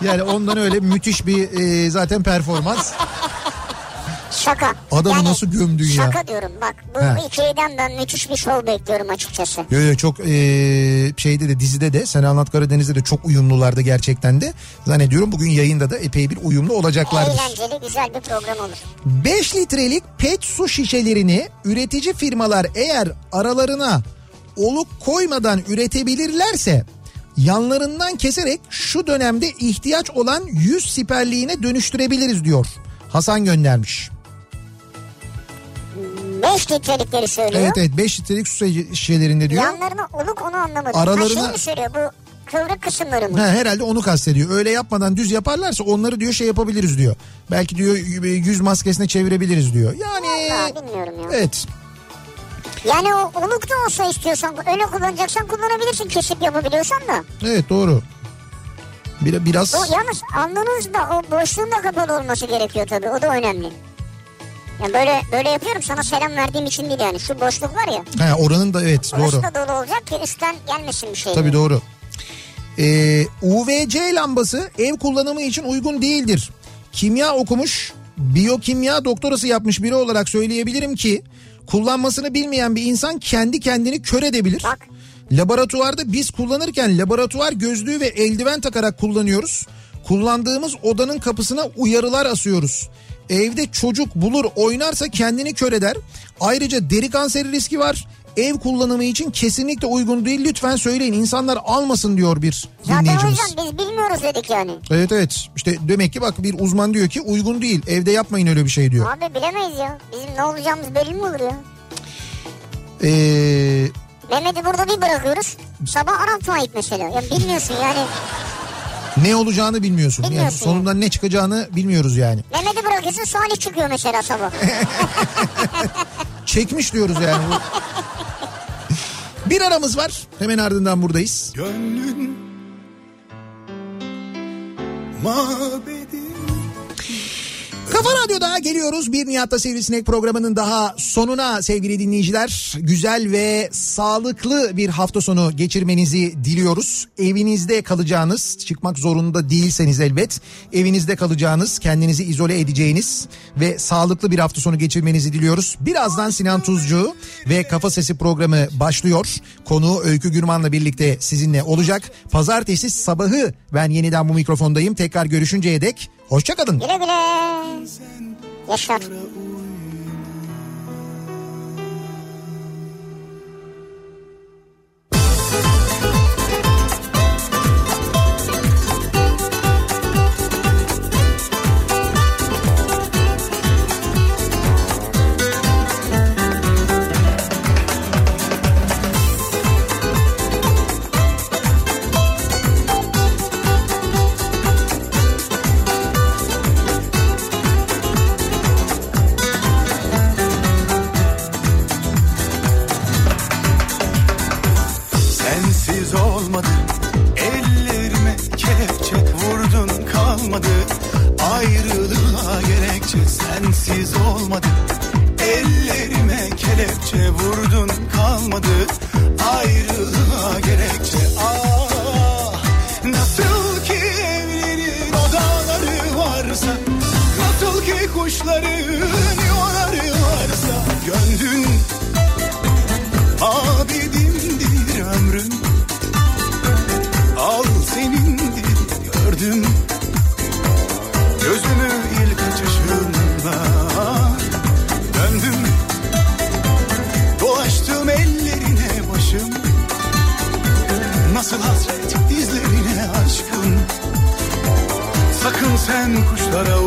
Yani ondan öyle müthiş bir e, zaten performans. Şaka. Adamı nasıl gömdün ya? Şaka diyorum bak bu He. ikiliden ben müthiş bir şov bekliyorum açıkçası. Yo yo çok e, şeyde de dizide de Sen Anlat Karadeniz'de de çok uyumlulardı gerçekten de. Zannediyorum bugün yayında da epey bir uyumlu olacaklardır. Eğlenceli güzel bir program olur. 5 litrelik pet su şişelerini üretici firmalar eğer aralarına oluk koymadan üretebilirlerse yanlarından keserek şu dönemde ihtiyaç olan 100 siperliğine dönüştürebiliriz diyor. Hasan göndermiş. 5 litrelikleri söylüyor. Evet evet 5 litrelik su şişelerinde diyor. Yanlarına oluk onu anlamadım. Aralarına- Ha şey mi söylüyor bu kıvrık kısımları mı? Ha, herhalde onu kastediyor. Öyle yapmadan düz yaparlarsa onları diyor şey yapabiliriz diyor. Belki diyor yüz maskesine çevirebiliriz diyor. Yani Vallahi bilmiyorum ya. evet. Yani o oluk da olsa istiyorsan öyle kullanacaksan kullanabilirsin kesip yapabiliyorsan da. Evet doğru. Bir, biraz O yalnız alnınız da o boşluğun da kapalı olması gerekiyor tabii. O da önemli. Yani böyle böyle yapıyorum sana selam verdiğim için değil yani. Şu boşluk var ya. ha, oranın da evet Orası doğru. da dolu olacak ki üstten gelmesin bir şey. Tabii doğru. Ee, UVC lambası ev kullanımı için uygun değildir. Kimya okumuş, biyokimya doktorası yapmış biri olarak söyleyebilirim ki kullanmasını bilmeyen bir insan kendi kendini kör edebilir. Bak. Laboratuvarda biz kullanırken laboratuvar gözlüğü ve eldiven takarak kullanıyoruz. Kullandığımız odanın kapısına uyarılar asıyoruz. Evde çocuk bulur oynarsa kendini kör eder. Ayrıca deri kanseri riski var. Ev kullanımı için kesinlikle uygun değil. Lütfen söyleyin insanlar almasın diyor bir Zaten dinleyicimiz. yüzden biz bilmiyoruz dedik yani. Evet evet işte demek ki bak bir uzman diyor ki uygun değil. Evde yapmayın öyle bir şey diyor. Abi bilemeyiz ya. Bizim ne olacağımız belli mi olur ya? Ee, Mehmet'i burada bir bırakıyoruz. Sabah Arap Faik mesela. Ya bilmiyorsun yani. Ne olacağını bilmiyorsun. Yani Bilmiyorsun sonundan ne çıkacağını bilmiyoruz yani. Mehmet'i bırakıyorsun Salih çıkıyor mesela sabah. Çekmiş diyoruz yani. bir aramız var. Hemen ardından buradayız. Gönlün mabedi Kafa Radyo'da geliyoruz. Bir Nihat'ta Sivrisinek programının daha sonuna sevgili dinleyiciler. Güzel ve sağlıklı bir hafta sonu geçirmenizi diliyoruz. Evinizde kalacağınız, çıkmak zorunda değilseniz elbet, evinizde kalacağınız, kendinizi izole edeceğiniz ve sağlıklı bir hafta sonu geçirmenizi diliyoruz. Birazdan Sinan Tuzcu ve Kafa Sesi programı başlıyor. Konu Öykü Gürman'la birlikte sizinle olacak. Pazartesi sabahı ben yeniden bu mikrofondayım. Tekrar görüşünceye dek hoşçakalın. Güle güle. Yaşar. Kalmadı Ayrılığa gerekçe sensiz olmadı Ellerime kelepçe vurdun kalmadı sen